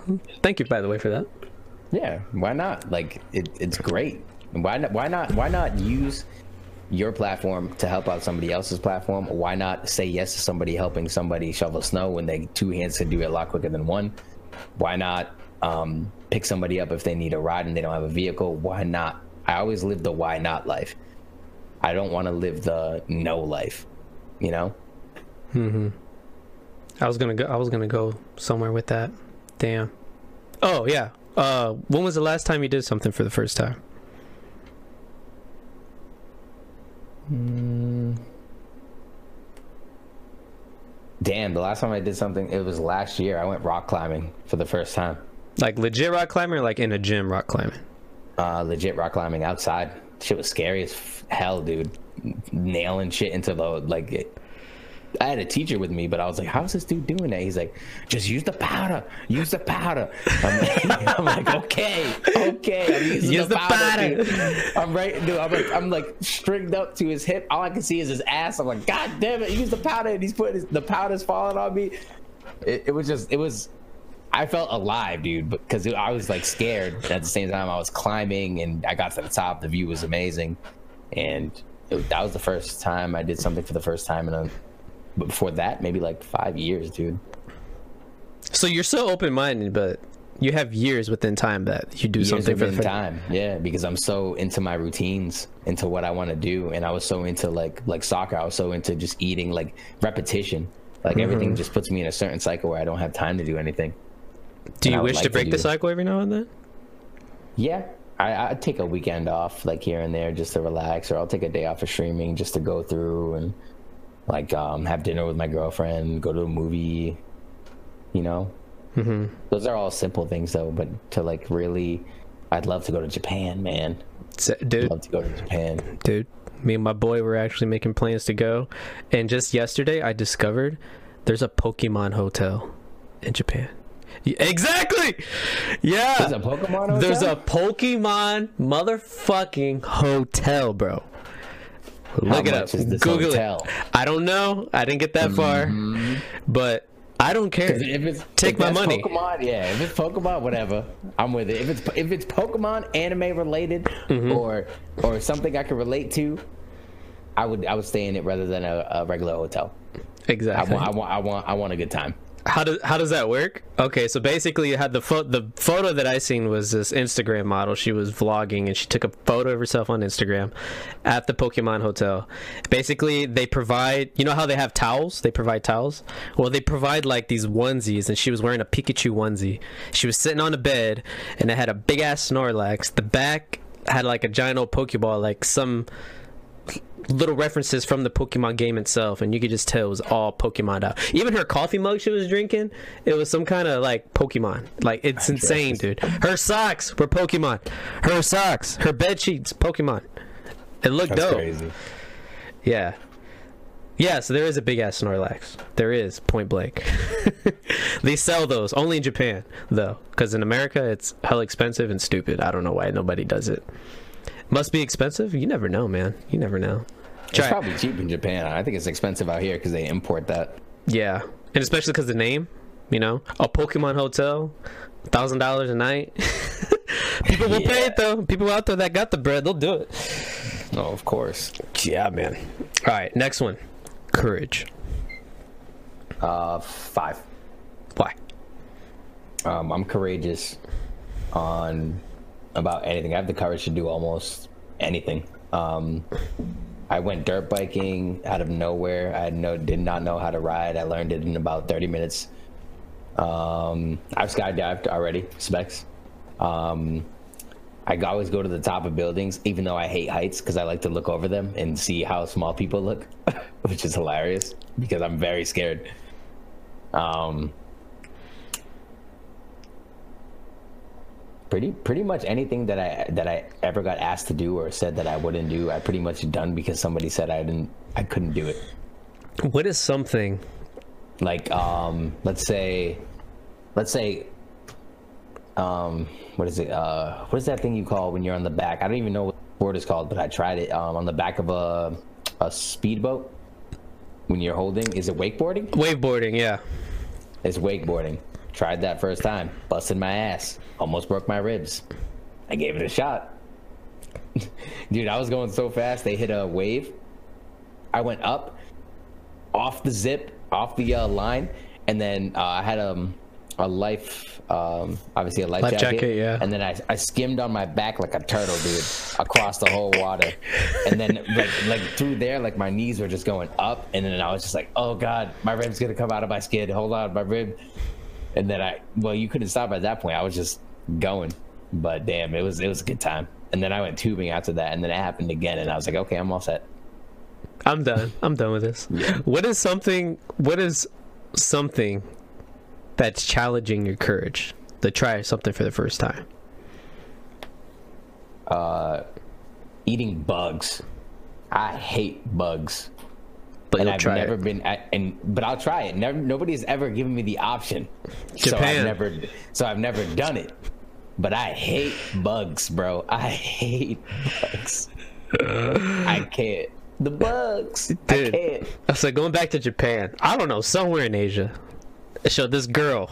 Thank you, by the way, for that. Yeah, why not? Like, it, it's great. Why not? Why not? Why not use your platform to help out somebody else's platform? Why not say yes to somebody helping somebody shovel snow when they two hands can do it a lot quicker than one? Why not um, pick somebody up if they need a ride and they don't have a vehicle? Why not? I always live the why not life. I don't want to live the no life. You know? Hmm. I was gonna go. I was gonna go somewhere with that. Damn. Oh yeah. Uh, when was the last time you did something for the first time? Damn, the last time I did something, it was last year. I went rock climbing for the first time. Like legit rock climbing, or like in a gym rock climbing? uh, legit rock climbing outside. Shit was scary as f- hell, dude. Nailing shit into the like. I had a teacher with me, but I was like, "How's this dude doing that?" He's like, "Just use the powder. Use the powder." I'm like, *laughs* I'm like "Okay, okay." I'm using Use the the powder. powder. I'm right, dude. I'm like, I'm like stringed up to his hip. All I can see is his ass. I'm like, "God damn it! Use the powder!" And he's putting his, the powder's falling on me. It, it was just, it was. I felt alive, dude, because I was like scared. At the same time, I was climbing, and I got to the top. The view was amazing, and it, that was the first time I did something for the first time in a. But before that, maybe like five years, dude. So you're so open minded, but you have years within time that you do Years something for the time, yeah, because I'm so into my routines, into what I want to do, and I was so into like like soccer. I was so into just eating like repetition. Like Mm-hmm. everything just puts me in a certain cycle where I don't have time to do anything. Do and you wish like to to break the cycle every now and then? Yeah, I, I take a weekend off, like here and there, just to relax, or I'll take a day off of streaming just to go through and like um, have dinner with my girlfriend, go to a movie. You know, Mm-hmm. those are all simple things though. But to like really, I'd love to go to Japan, man. Dude, Love to go to Japan. dude, me and my boy were actually making plans to go, and just yesterday I discovered there's a Pokemon hotel in Japan. Exactly. Yeah. There's a Pokemon hotel? There's a Pokemon motherfucking hotel, bro. Look it up. Google hotel? Mm-hmm. it. I don't know. I didn't get that far, but I don't care. If it's Take if my money. Pokemon, yeah. If it's Pokemon, whatever, I'm with it. If it's if it's Pokemon anime related Mm-hmm. or or something I can relate to, I would I would stay in it rather than a, a regular hotel. I Exactly. want I want I want I want a good time. How does how does that work? Okay, so basically, you had the photo. The photo that I seen was this Instagram model. She was vlogging, and she took a photo of herself on Instagram at the Pokemon Hotel. Basically, they provide. You know how they have towels? They provide towels. Well, they provide like these onesies, and she was wearing a Pikachu onesie. She was sitting on a bed, and it had a big ass Snorlax. The back had like a giant old Pokeball, like some little references from the Pokemon game itself, and you could just tell it was all Pokemon out. Even her coffee mug she was drinking, it was some kind of like Pokemon. Like it's insane, dude. Her socks were Pokemon. Her socks, her bed sheets, Pokemon. It looked That's dope. crazy. Yeah. Yeah, so there is a big ass Snorlax. There is, point blank. *laughs* they sell those only in Japan, though, because in America it's hell expensive and stupid. I don't know why nobody does it. Must be expensive. You never know, man. You never know. It's Try probably cheap in Japan. I think it's expensive out here because they import that. Yeah, and especially because the name, you know, a Pokemon hotel, thousand dollars a night. *laughs* People will pay it though. People out there that got the bread, they'll do it. Oh, of course. Yeah, man. All right, next one, courage. Uh, five. Why? Um, I'm courageous on about anything. I have the courage to do almost anything. Um, I went dirt biking out of nowhere. I no, did not know how to ride. I learned it in about 30 minutes. Um, I've skydived already, specs. Um, I always go to the top of buildings, even though I hate heights, because I like to look over them and see how small people look, *laughs* which is hilarious because I'm very scared. Um, pretty pretty much anything that I that I ever got asked to do or said that I wouldn't do, I pretty much done because somebody said I didn't I couldn't do it. What is something? Like um let's say let's say um what is it uh what is that thing you call when you're on the back? I don't even know what the word is called, but I tried it um on the back of a a speedboat when you're holding is it wakeboarding? Waveboarding, yeah. It's wakeboarding. Tried that first time. Busted my ass. Almost broke my ribs. I gave it a shot. *laughs* Dude, I was going so fast. They hit a wave. I went up, off the zip, off the uh, line, and then uh, I had um, a life, um, obviously a life, Life jacket. jacket, yeah. And then I, I skimmed on my back like a turtle, dude, across the whole water. And then *laughs* like like through there, like my knees were just going up, and then I was just like, oh god, my rib's gonna come out of my skin. Hold on, my rib. And then I, well, you couldn't stop at that point. I was just going. But damn, it was it was a good time. And then I went tubing after that, and then it happened again, and I was like, okay, I'm all set. I'm done. I'm done with this. *laughs* What is something? What is something that's challenging your courage to try something for the first time? Uh, Eating bugs. I hate bugs. But and I've try never it. been, at, and but I'll try it. Never, nobody's ever given me the option. Japan. So I've never, so I've never done it. But I hate bugs, bro. I hate bugs. I can't. The bugs. I Dude. can't. So going back to Japan, I don't know, somewhere in Asia, So this girl.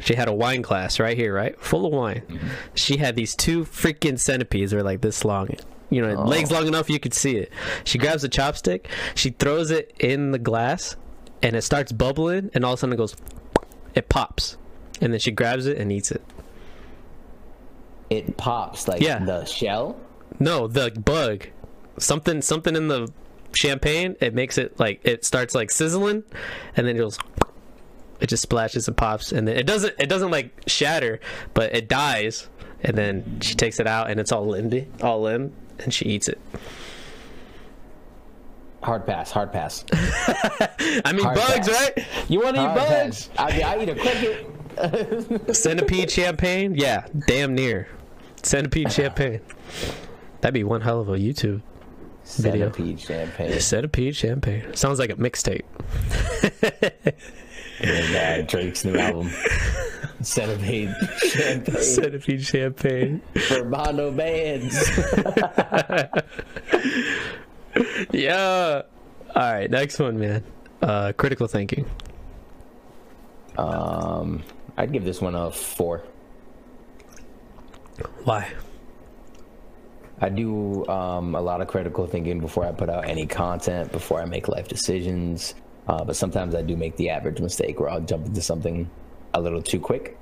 She had a wine glass right here, right, full of wine. Mm-hmm. She had these two freaking centipedes, they're like this long. You know, oh. legs long enough you could see it. She grabs a chopstick, she throws it in the glass, and it starts bubbling, and all of a sudden it goes, it pops, and then she grabs it and eats it. It pops like Yeah. the shell. No, the bug. Something something in the champagne, it makes it like it starts like sizzling and then it goes it just splashes and pops and then it doesn't it doesn't like shatter, but it dies and then she takes it out and it's all limby, all limb and she eats it. Hard pass. Hard pass. *laughs* I mean Hard bugs, pass. right? You want to eat bugs? I, I eat a cricket. *laughs* Centipede champagne? Yeah, damn near. Centipede *laughs* champagne. That'd be one hell of a YouTube. Video. Centipede champagne. Centipede champagne. Sounds like a mixtape. And, uh, Drake's new album. Centipede *laughs* champagne Centipede champagne. for Bondo bands. *laughs* Yeah. All right, next one, man. Uh, critical thinking. Um, I'd give this one a four. Why? I do um, a lot of critical thinking before I put out any content, before I make life decisions. Uh, but sometimes I do make the average mistake where I'll jump into something a little too quick.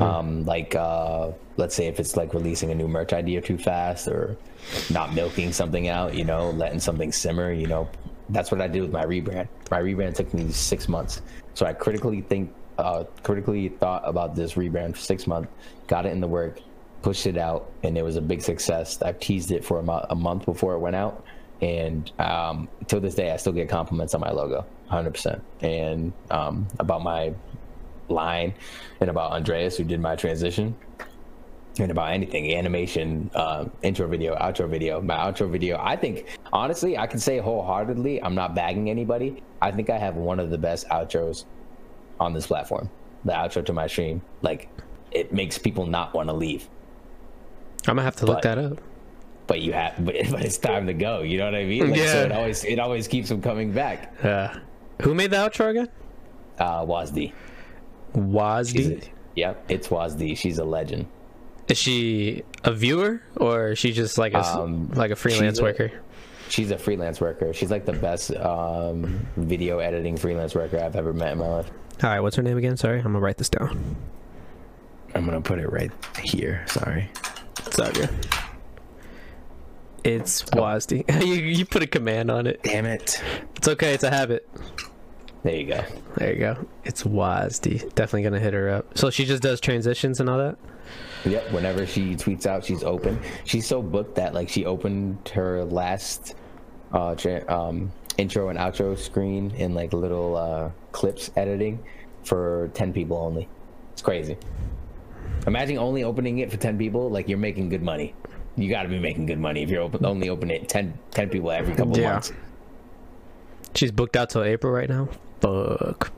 Um, like, uh, let's say if it's like releasing a new merch idea too fast or not milking something out, you know, letting something simmer, you know, that's what I did with my rebrand. My rebrand took me six months. So I critically think, uh, critically thought about this rebrand for six months, got it in the work, pushed it out, and it was a big success. I've teased it for a, mo- a month before it went out. And um, till this day, I still get compliments on my logo, 100%. And um, about my line and about Andreas, who did my transition, and about anything animation, uh, intro video, outro video. My outro video, I think, honestly, I can say wholeheartedly, I'm not bagging anybody. I think I have one of the best outros on this platform. The outro to my stream, like, it makes people not want to leave. I'm gonna have to look that up. But you have, but, *laughs* but it's time to go. You know what I mean? Like, So it always, it always keeps them coming back. Uh, who made the outro again? Uh, Wazdi. She's Wazdi. a- Yep, it's Wazdi. She's a legend. Is she a viewer or is she just like a s- Um, like a freelance she's a- worker? She's a freelance worker. She's like the best um, video editing freelance worker I've ever met in my life. All right, what's her name again? Sorry, I'm gonna write this down. I'm gonna put it right here. Sorry. It's all good. It's Wazdi. *laughs* you you put a command on it. Damn it. It's okay. It's a habit. There you go. There you go. It's Wazdi. Definitely gonna hit her up. So she just does transitions and all that. Yep. Whenever she tweets out, she's open. She's so booked that like she opened her last uh, tra- um, intro and outro screen in like little uh, clips editing for ten people only. It's crazy. Imagine only opening it for ten people. Like you're making good money. You got to be making good money if you're open, only opening it 10, 10 people every couple Yeah. months. She's booked out till April right now. Fuck.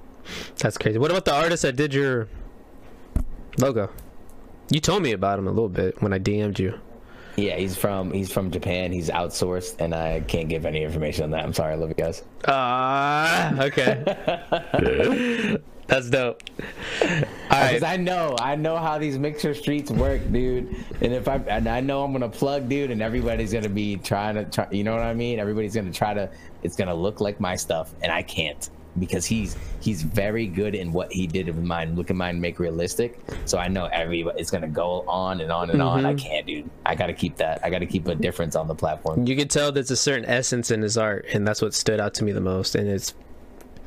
That's crazy. What about the artist that did your logo? You told me about him a little bit when I DM'd you. Yeah, he's from he's from Japan. He's outsourced, and I can't give any information on that. I'm sorry, I love you guys. Ah, okay. *laughs* *laughs* That's dope. All right. Because I know, I know how these mixer streets work, dude. And if I and I know I'm gonna plug, dude, and everybody's gonna be trying to, try, you know what I mean? Everybody's gonna try to. It's gonna look like my stuff, and I can't because he's he's very good in what he did with mine. Look at mine, make realistic. So I know every it's gonna go on and on and on. I mm-hmm. can't, dude. I gotta keep that. I gotta keep a difference on the platform. You can tell there's a certain essence in his art, and that's what stood out to me the most. And it's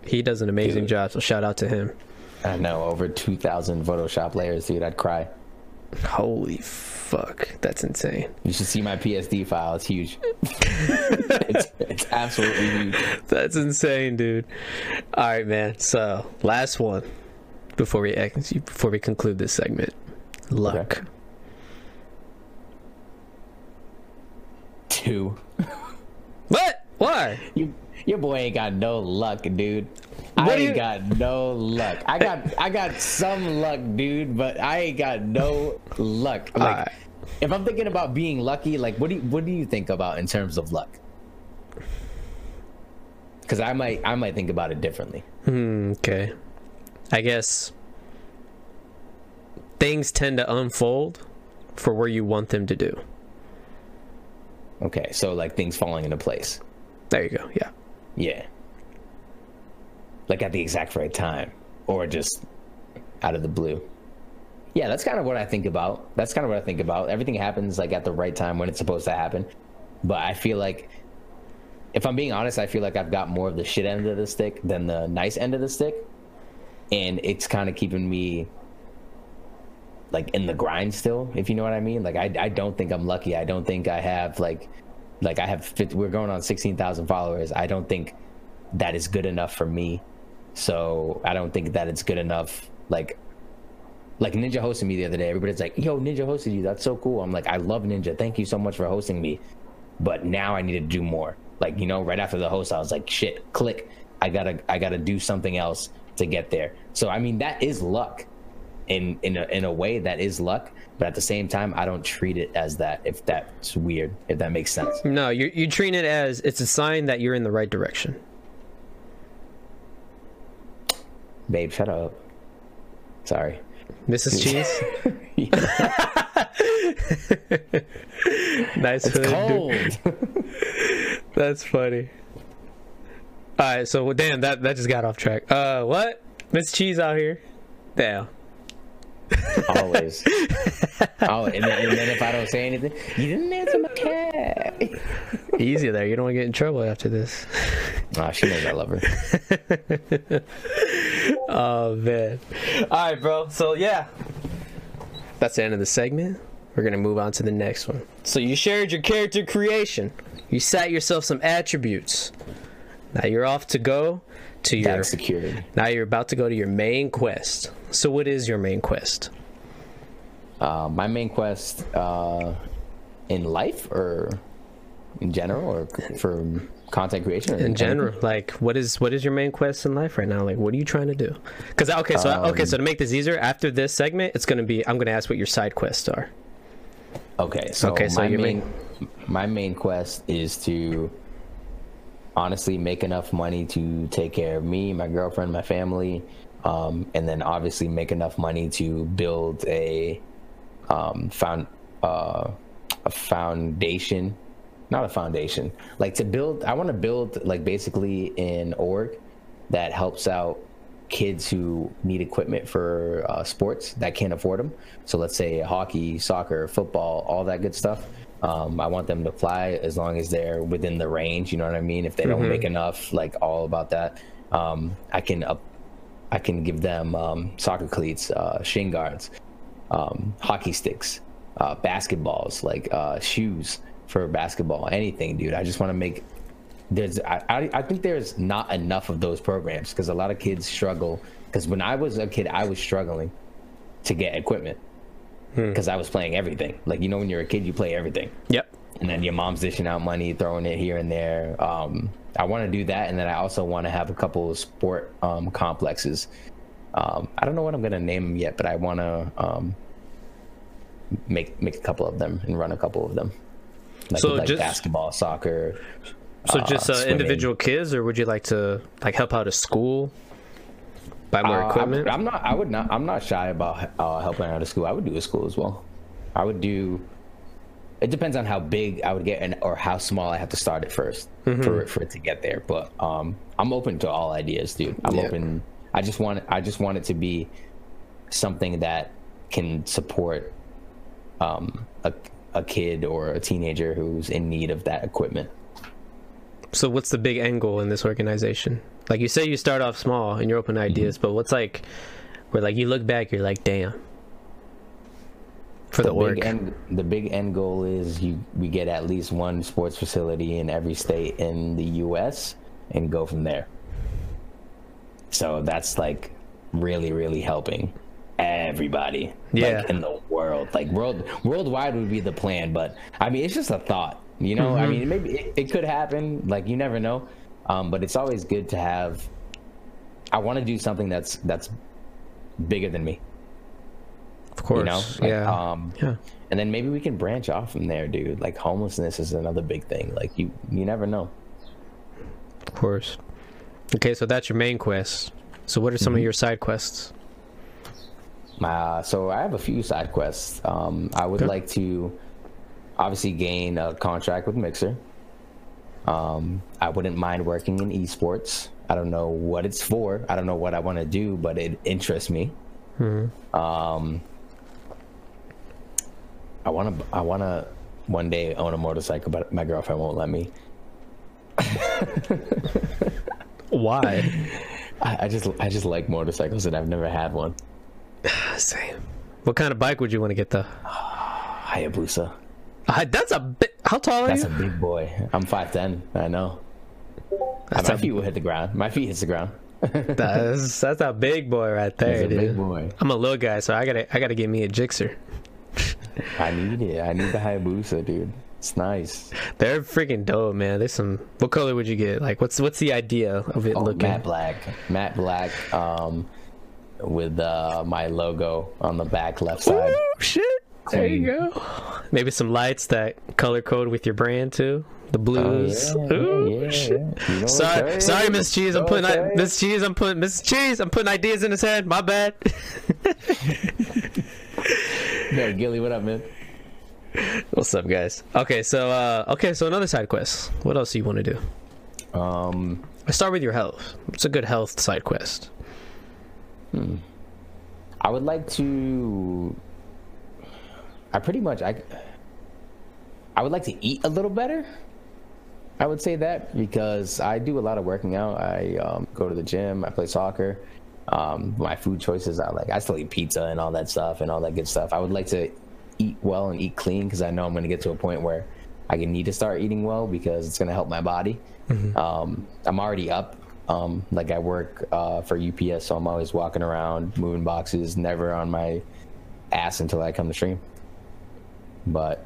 he does an amazing Dude. job. So shout out to him. I know over 2,000 Photoshop layers, dude. I'd cry. Holy fuck, that's insane. You should see my PSD file. It's huge. *laughs* it's, it's absolutely huge. That's insane, dude. All right, man. So last one before we ex- before we conclude this segment. Luck. Two. What? Why? You your boy ain't got no luck, dude. What I ain't you- got no luck. I got *laughs* I got some luck, dude, but I ain't got no luck. Like, Alright. if I'm thinking about being lucky, like what do you, what do you think about in terms of luck? Because I might I might think about it differently. Hmm, okay. I guess things tend to unfold for where you want them to do. Okay, so like things falling into place. There you go. Yeah. Yeah. Like at the exact right time, or just out of the blue. Yeah, that's kind of what I think about. That's kind of what I think about. Everything happens like at the right time when it's supposed to happen. But I feel like, if I'm being honest, I feel like I've got more of the shit end of the stick than the nice end of the stick, and it's kind of keeping me like in the grind still. If you know what I mean. Like I, I don't think I'm lucky. I don't think I have like, like I have. 50, we're going on sixteen thousand followers. I don't think that is good enough for me. So I don't think that it's good enough. Like, like Ninja hosted me the other day. Everybody's like, "Yo, Ninja hosted you. That's so cool." I'm like, "I love Ninja. Thank you so much for hosting me." But now I need to do more. Like, you know, right after the host, I was like, "Shit, click. I gotta, I gotta do something else to get there." So I mean, that is luck. In in a, in a way, that is luck. But at the same time, I don't treat it as that. If that's weird, if that makes sense. No, you you treat it as it's a sign that you're in the right direction. Babe, shut up. Sorry. Mrs. Cheese. *laughs* *laughs* nice It's hood, cold. *laughs* That's funny. All right, so well, damn that that just got off track. Uh, what? Miss Cheese out here? Damn. Always. oh, and then, and then if I don't say anything, you didn't answer my cat. Easy there. You don't want to get in trouble after this. Nah, she knows I love her. *laughs* Oh man. All right, bro. So yeah, that's the end of the segment. We're gonna move on to the next one. So you shared your character creation. You set yourself some attributes. Now you're off to go to your. Tag security. Now you're about to go to your main quest. So what is your main quest? Uh, my main quest uh, in life or in general or for content creation or in general like what is what is your main quest in life right now like what are you trying to do because okay so okay so to make this easier after this segment it's going to be i'm going to ask what your side quests are Okay, so, Okay, so my your main my main quest is to honestly make enough money to take care of me, my girlfriend, my family, um, and then obviously make enough money to build a um, found uh, a foundation, not a foundation, like to build. I want to build like basically an org that helps out kids who need equipment for uh, sports that can't afford them. So let's say hockey, soccer, football, all that good stuff. Um, I want them to fly as long as they're within the range. You know what I mean? If they don't make enough, like all about that, um, I can up, I can give them um, soccer cleats, uh, shin guards, um, hockey sticks, uh, basketballs, like uh, shoes for basketball, anything, dude. I just want to make there's I, I I think there's not enough of those programs because a lot of kids struggle because when I was a kid I was struggling to get equipment because I was playing everything. Like you know when you're a kid you play everything. Yep. And then your mom's dishing out money throwing it here and there. Um I want to do that and then I also want to have a couple of sport um complexes. Um I don't know what I'm gonna name them yet but I want to um make make a couple of them and run a couple of them. Like, So with, like just- basketball soccer so just uh, individual kids or would you like to like help out a school buy more Uh, equipment I'm, I'm not. I would not. I'm not shy about uh, helping out of school. I would do a school as well. I would do. It depends on how big I would get and or how small I have to start it 1st Mm-hmm. for for it to get there. But um, I'm open to all ideas, dude. I'm Yeah. open. I just want. I just want it to be something that can support um a a kid or a teenager who's in need of that equipment. So what's the big end goal in this organization like you say you start off small and you're open to ideas mm-hmm. but what's like where like you look back you're like damn for the, the work big end the big end goal is you we get at least one sports facility in every state in the US and go from there. So that's like really really helping everybody Yeah. like in the world. Like world worldwide would be the plan, but I mean it's just a thought, you know? I mean maybe it, it could happen, like you never know. Um, but it's always good to have. I want to do something that's that's bigger than me. Of course. You know, Like, yeah. Um, yeah. and then maybe we can branch off from there, dude. Like homelessness is another big thing. Like you, you never know. Of course. Okay, so that's your main quest. So what are some of Mhm. your side quests? Uh, so I have a few side quests. Um, I would Okay. like to obviously gain a contract with Mixer. Um, I wouldn't mind working in esports. I don't know what it's for. I don't know what I want to do, but it interests me. Mhm. Um, I want to. I want to one day own a motorcycle, but my girlfriend won't let me. *laughs* Why? I, I just. I just like motorcycles, and I've never had one. *sighs* Same. What kind of bike would you want to get though? *sighs* Hayabusa. Uh, that's a bit. How tall are That's you? a big boy. I'm five ten. I know. That's my feet will hit the ground. My feet hits the ground. *laughs* That's that's a big boy right That's there, a dude. big boy. I'm a little guy, so I gotta I gotta get me a Gixxer. *laughs* I need it. I need the Hayabusa, dude. It's nice. They're freaking dope, man. There's some. What color would you get? Like, what's what's the idea of it Oh, looking? matte black. Matte black. Um, with uh, my logo on the back left side. Ooh, shit. There you go. Maybe some lights that color code with your brand too. The blues. Oh, yeah, Ooh, yeah, yeah. You know Sorry, what, sorry, Miss Cheese. I'm putting Okay. Miss Cheese. I'm putting Miss Cheese. I'm putting ideas in his head. My bad. *laughs* Yo, Gilly, what up, man? What's up, guys? Okay, so uh, okay, so another side quest. What else do you want to do? Um, Let's start with your health. It's a good health side quest? Hmm. I would like to. I pretty much I. I would like to eat a little better. I would say that because I do a lot of working out. I um, go to the gym. I play soccer. Um, my food choices, I like. I still eat pizza and all that stuff and all that good stuff. I would like to eat well and eat clean because I know I'm going to get to a point where I can need to start eating well because it's going to help my body. Um, I'm already up. Um, like I work uh, for UPS, so I'm always walking around, moving boxes, never on my ass until I come to stream. But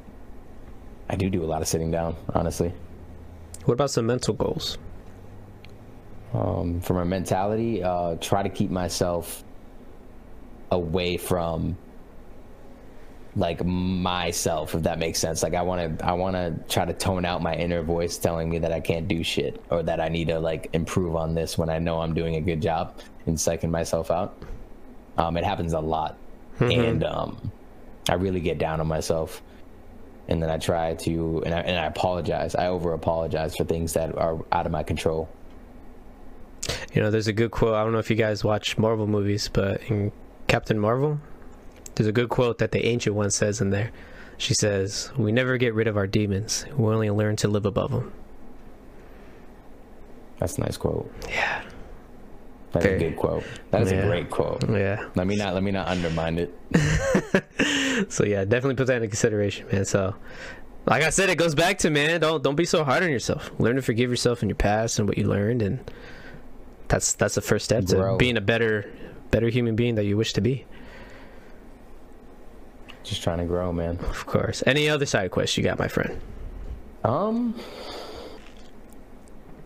I do do a lot of sitting down, honestly. What about some mental goals? Um, for my mentality, uh, try to keep myself away from like myself, if that makes sense. Like I want to, I want to try to tone out my inner voice telling me that I can't do shit or that I need to like improve on this when I know I'm doing a good job and psyching myself out. Um, it happens a lot, and um, I really get down on myself. And then I try to, and I, and I apologize. I over apologize for things that are out of my control. You know, there's a good quote. I don't know if you guys watch Marvel movies, but in Captain Marvel, there's a good quote that the Ancient One says in there. She says, "We never get rid of our demons. We only learn to live above them." That's a nice quote. Yeah, That's Very- a good quote. That is Yeah. a great quote. yeah. Let me not let me not undermine it. *laughs* So yeah, definitely put that into consideration, man. So, like I said, it goes back to man, don't don't be so hard on yourself. Learn to forgive yourself and your past and what you learned, and that's that's the first step to being a better better human being that you wish to be. Just trying to grow, man. Of course. Any other side quests you got, my friend? Um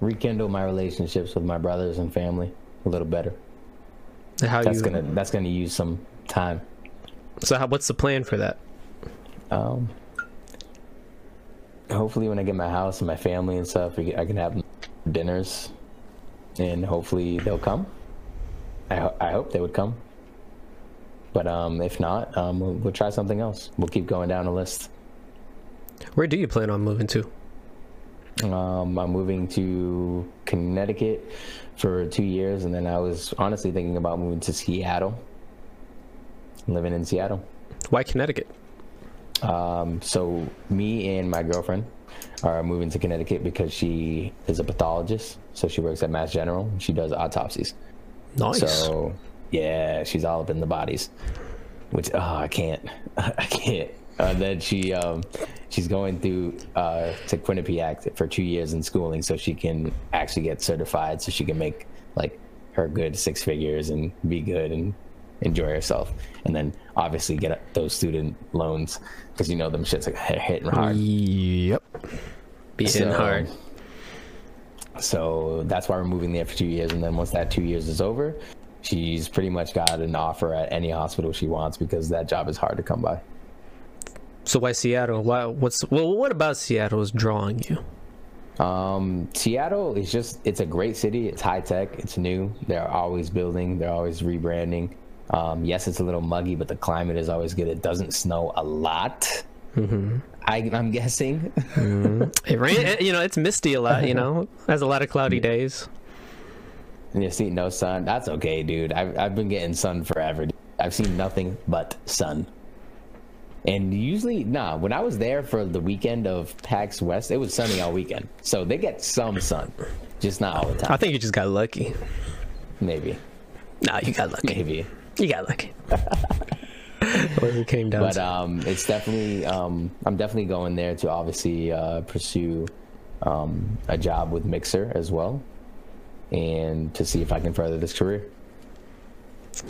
rekindle my relationships with my brothers and family a little better. How That's you? gonna that's gonna use some time. So how, what's the plan for that? Um hopefully when I get my house and my family and stuff, we, I can have dinners and hopefully they'll come. I, ho- I hope they would come. But um, if not, um, we'll, we'll try something else. We'll keep going down the list. Where do you plan on moving to? Um, I'm moving to Connecticut for two years, and then I was honestly thinking about moving to Seattle, living in Seattle. Why Connecticut? Um, so me and my girlfriend are moving to Connecticut because she is a pathologist. So she works at Mass General. She does autopsies. Nice. So yeah, she's all up in the bodies, which oh I can't, *laughs* I can't. Uh, then she um, she's going through uh, to Quinnipiac for two years in schooling, so she can actually get certified, so she can make like her good six figures and be good and enjoy herself, and then obviously get those student loans because you know them shits like hitting hard. Yep. Be hitting So, hard. So that's why we're moving there for two years. And then once that two years is over, she's pretty much got an offer at any hospital she wants because that job is hard to come by. So why Seattle? Why? What's well? What about Seattle is drawing you? Um, Seattle is just it's a great city. It's high tech. It's new. They're always building. They're always rebranding. Um, yes, it's a little muggy, but the climate is always good. It doesn't snow a lot. Mm-hmm. I, am guessing. mm-hmm. *laughs* It rain. You know, it's misty a lot. You know, has a lot of cloudy days. And you see no sun. That's okay, dude. I've I've been getting sun forever. I've seen nothing but sun. And usually, nah, when I was there for the weekend of PAX West, it was sunny all weekend. So they get some sun, just not all the time. I think you just got lucky. Maybe. Nah, you got lucky. Maybe. You got lucky. *laughs* it came down but um, it's definitely um, I'm definitely going there to obviously uh, pursue um, a job with Mixer as well, and to see if I can further this career.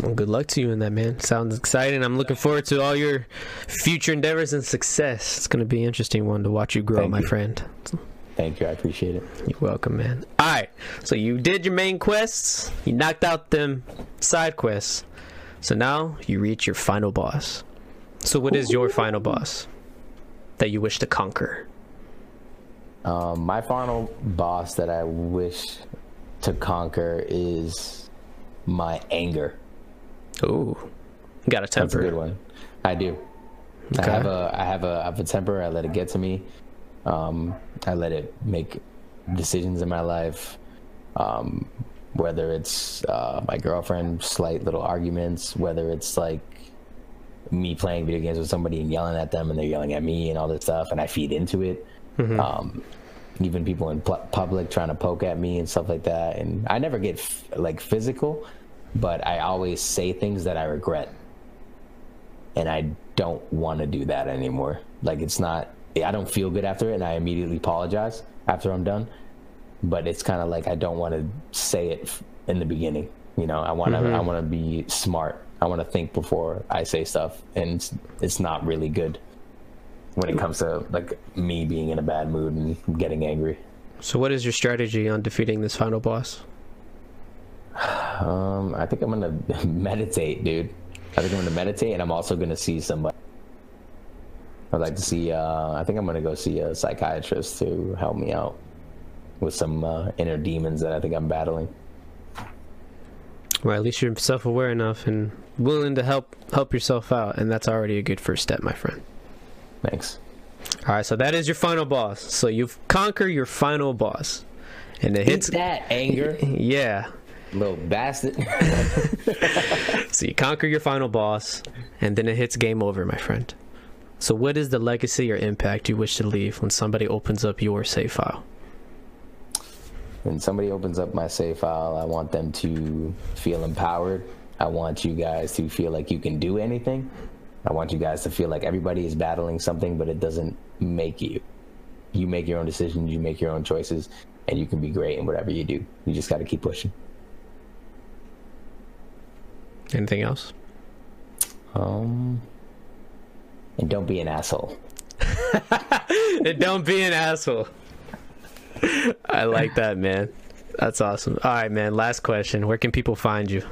Well, good luck to you in that, man. Sounds exciting. I'm looking forward to all your future endeavors and success. It's going to be an interesting one to watch you grow, Thank my you. friend. Thank you, I appreciate it. You're welcome, man. All right. So you did your main quests. You knocked out them side quests. So now you reach your final boss. So what is your final boss that you wish to conquer? Um, my final boss that I wish to conquer is my anger. Ooh, you got a temper. That's a good one. I do. Okay. I have a I have a I have a temper. I let it get to me. Um, I let it make decisions in my life. Um, whether it's uh, my girlfriend, slight little arguments. Whether it's like me playing video games with somebody and yelling at them, and they're yelling at me and all this stuff, and I feed into it. Um, even people in pu- public trying to poke at me and stuff like that. And I never get f- like physical, but I always say things that I regret and I don't want to do that anymore. Like it's not, I don't feel good after it, and I immediately apologize after I'm done. But it's kind of like I don't want to say it in the beginning. You know, I want to, I mm-hmm. want to be smart. I want to think before I say stuff, and it's, it's not really good when it comes to like me being in a bad mood and getting angry. So what is your strategy on defeating this final boss? Um, I think I'm gonna *laughs* meditate, dude. I think I'm gonna meditate, and I'm also gonna see somebody. I'd like to see. Uh, I think I'm gonna go see a psychiatrist to help me out with some uh, inner demons that I think I'm battling. Well, at least you're self-aware enough and willing to help help yourself out, and that's already a good first step, my friend. Thanks. All right, so that is your final boss. So you've conquered your final boss, and it hits. Hits that anger, *laughs* Yeah. Little bastard. *laughs* So you conquer your final boss, and then it hits game over, my friend. So what is the legacy or impact you wish to leave when somebody opens up your save file? when somebody opens up my save file, I want them to feel empowered. I want you guys to feel like you can do anything. I want you guys to feel like everybody is battling something, but it doesn't make you. You make your own decisions, you make your own choices, and you can be great in whatever you do. You just got to keep pushing. Anything else? Um, and don't be an asshole. *laughs* And don't be an asshole. I like that, man. That's awesome. All right, man. Last question. Where can people find you?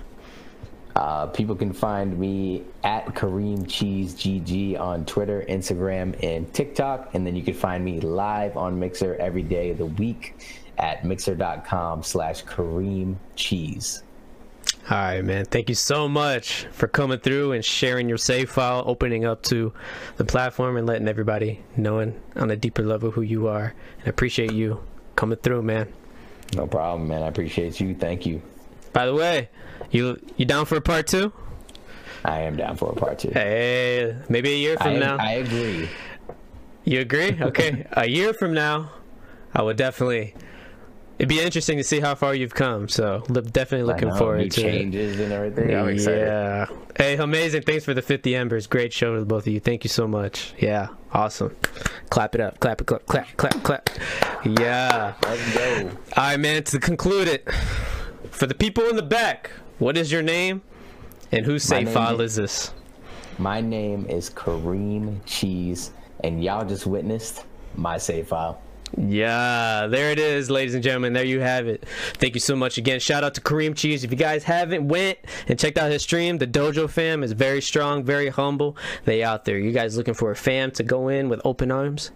Uh, people can find me at Kareem Cheese GG on Twitter, Instagram, and TikTok. And then you can find me live on Mixer every day of the week at mixer.com slash Kareem Cheese. All right, man. Thank you so much for coming through and sharing your save file, opening up to the platform, and letting everybody knowing on a deeper level who you are. And I appreciate you coming through, man. No problem, man. I appreciate you. Thank you. By the way, you you down for a part two? I am down for a part two. Hey, maybe a year from I, now. I agree. You agree? Okay. *laughs* a year from now, I would definitely. It'd be interesting to see how far you've come. So, definitely looking know, forward to it. changes and everything. I'm excited. Yeah. Hey, amazing. Thanks for the 50 embers. Great show to both of you. Thank you so much. Yeah. Awesome. Clap it up. Clap it. Clap. Clap. Clap. Clap. Yeah. Let's go. All right, man. To conclude it, for the people in the back, what is your name, and whose My save file is- is this? My name is Kareem Cheese, and y'all just witnessed my save file. Yeah, there it is, ladies and gentlemen. There you have it. Thank you so much again. Shout out to Kareem Cheese. If you guys haven't went and checked out his stream, the Dojo fam is very strong, very humble. They out there. You guys looking for a fam to go in with open arms?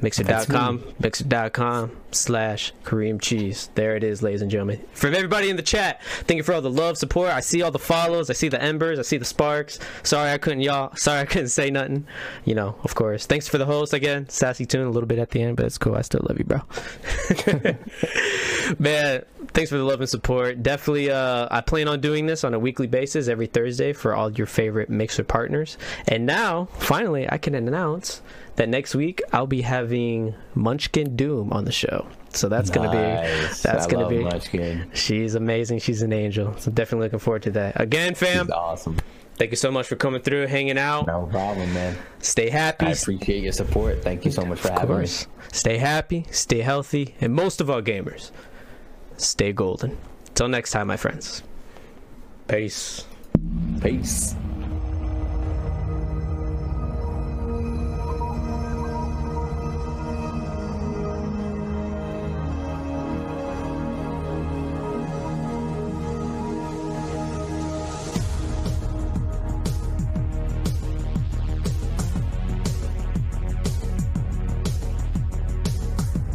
Mixer.com, mixer.com slash Kareem Cheese. There it is, ladies and gentlemen. From everybody in the chat, thank you for all the love, support. I see all the follows, I see the embers, I see the sparks. Sorry I couldn't y'all sorry I couldn't say nothing. You know, of course. Thanks for the host again. Sassy tune a little bit at the end, but it's cool. I still love you, bro. *laughs* Man, thanks for the love and support. Definitely uh I plan on doing this on a weekly basis every Thursday for all your favorite mixer partners. And now, finally, I can announce that next week I'll be having Munchkin Doom on the show. So that's gonna be that's I gonna be Munchkin. she's amazing. She's an angel. So definitely looking forward to that. Again, fam, He's awesome. thank you so much for coming through, hanging out. No problem, man. Stay happy. I appreciate your support. Thank you so much for of having me. course. Stay happy, stay healthy, and most of all, gamers, stay golden. Till next time, my friends. Peace. Peace.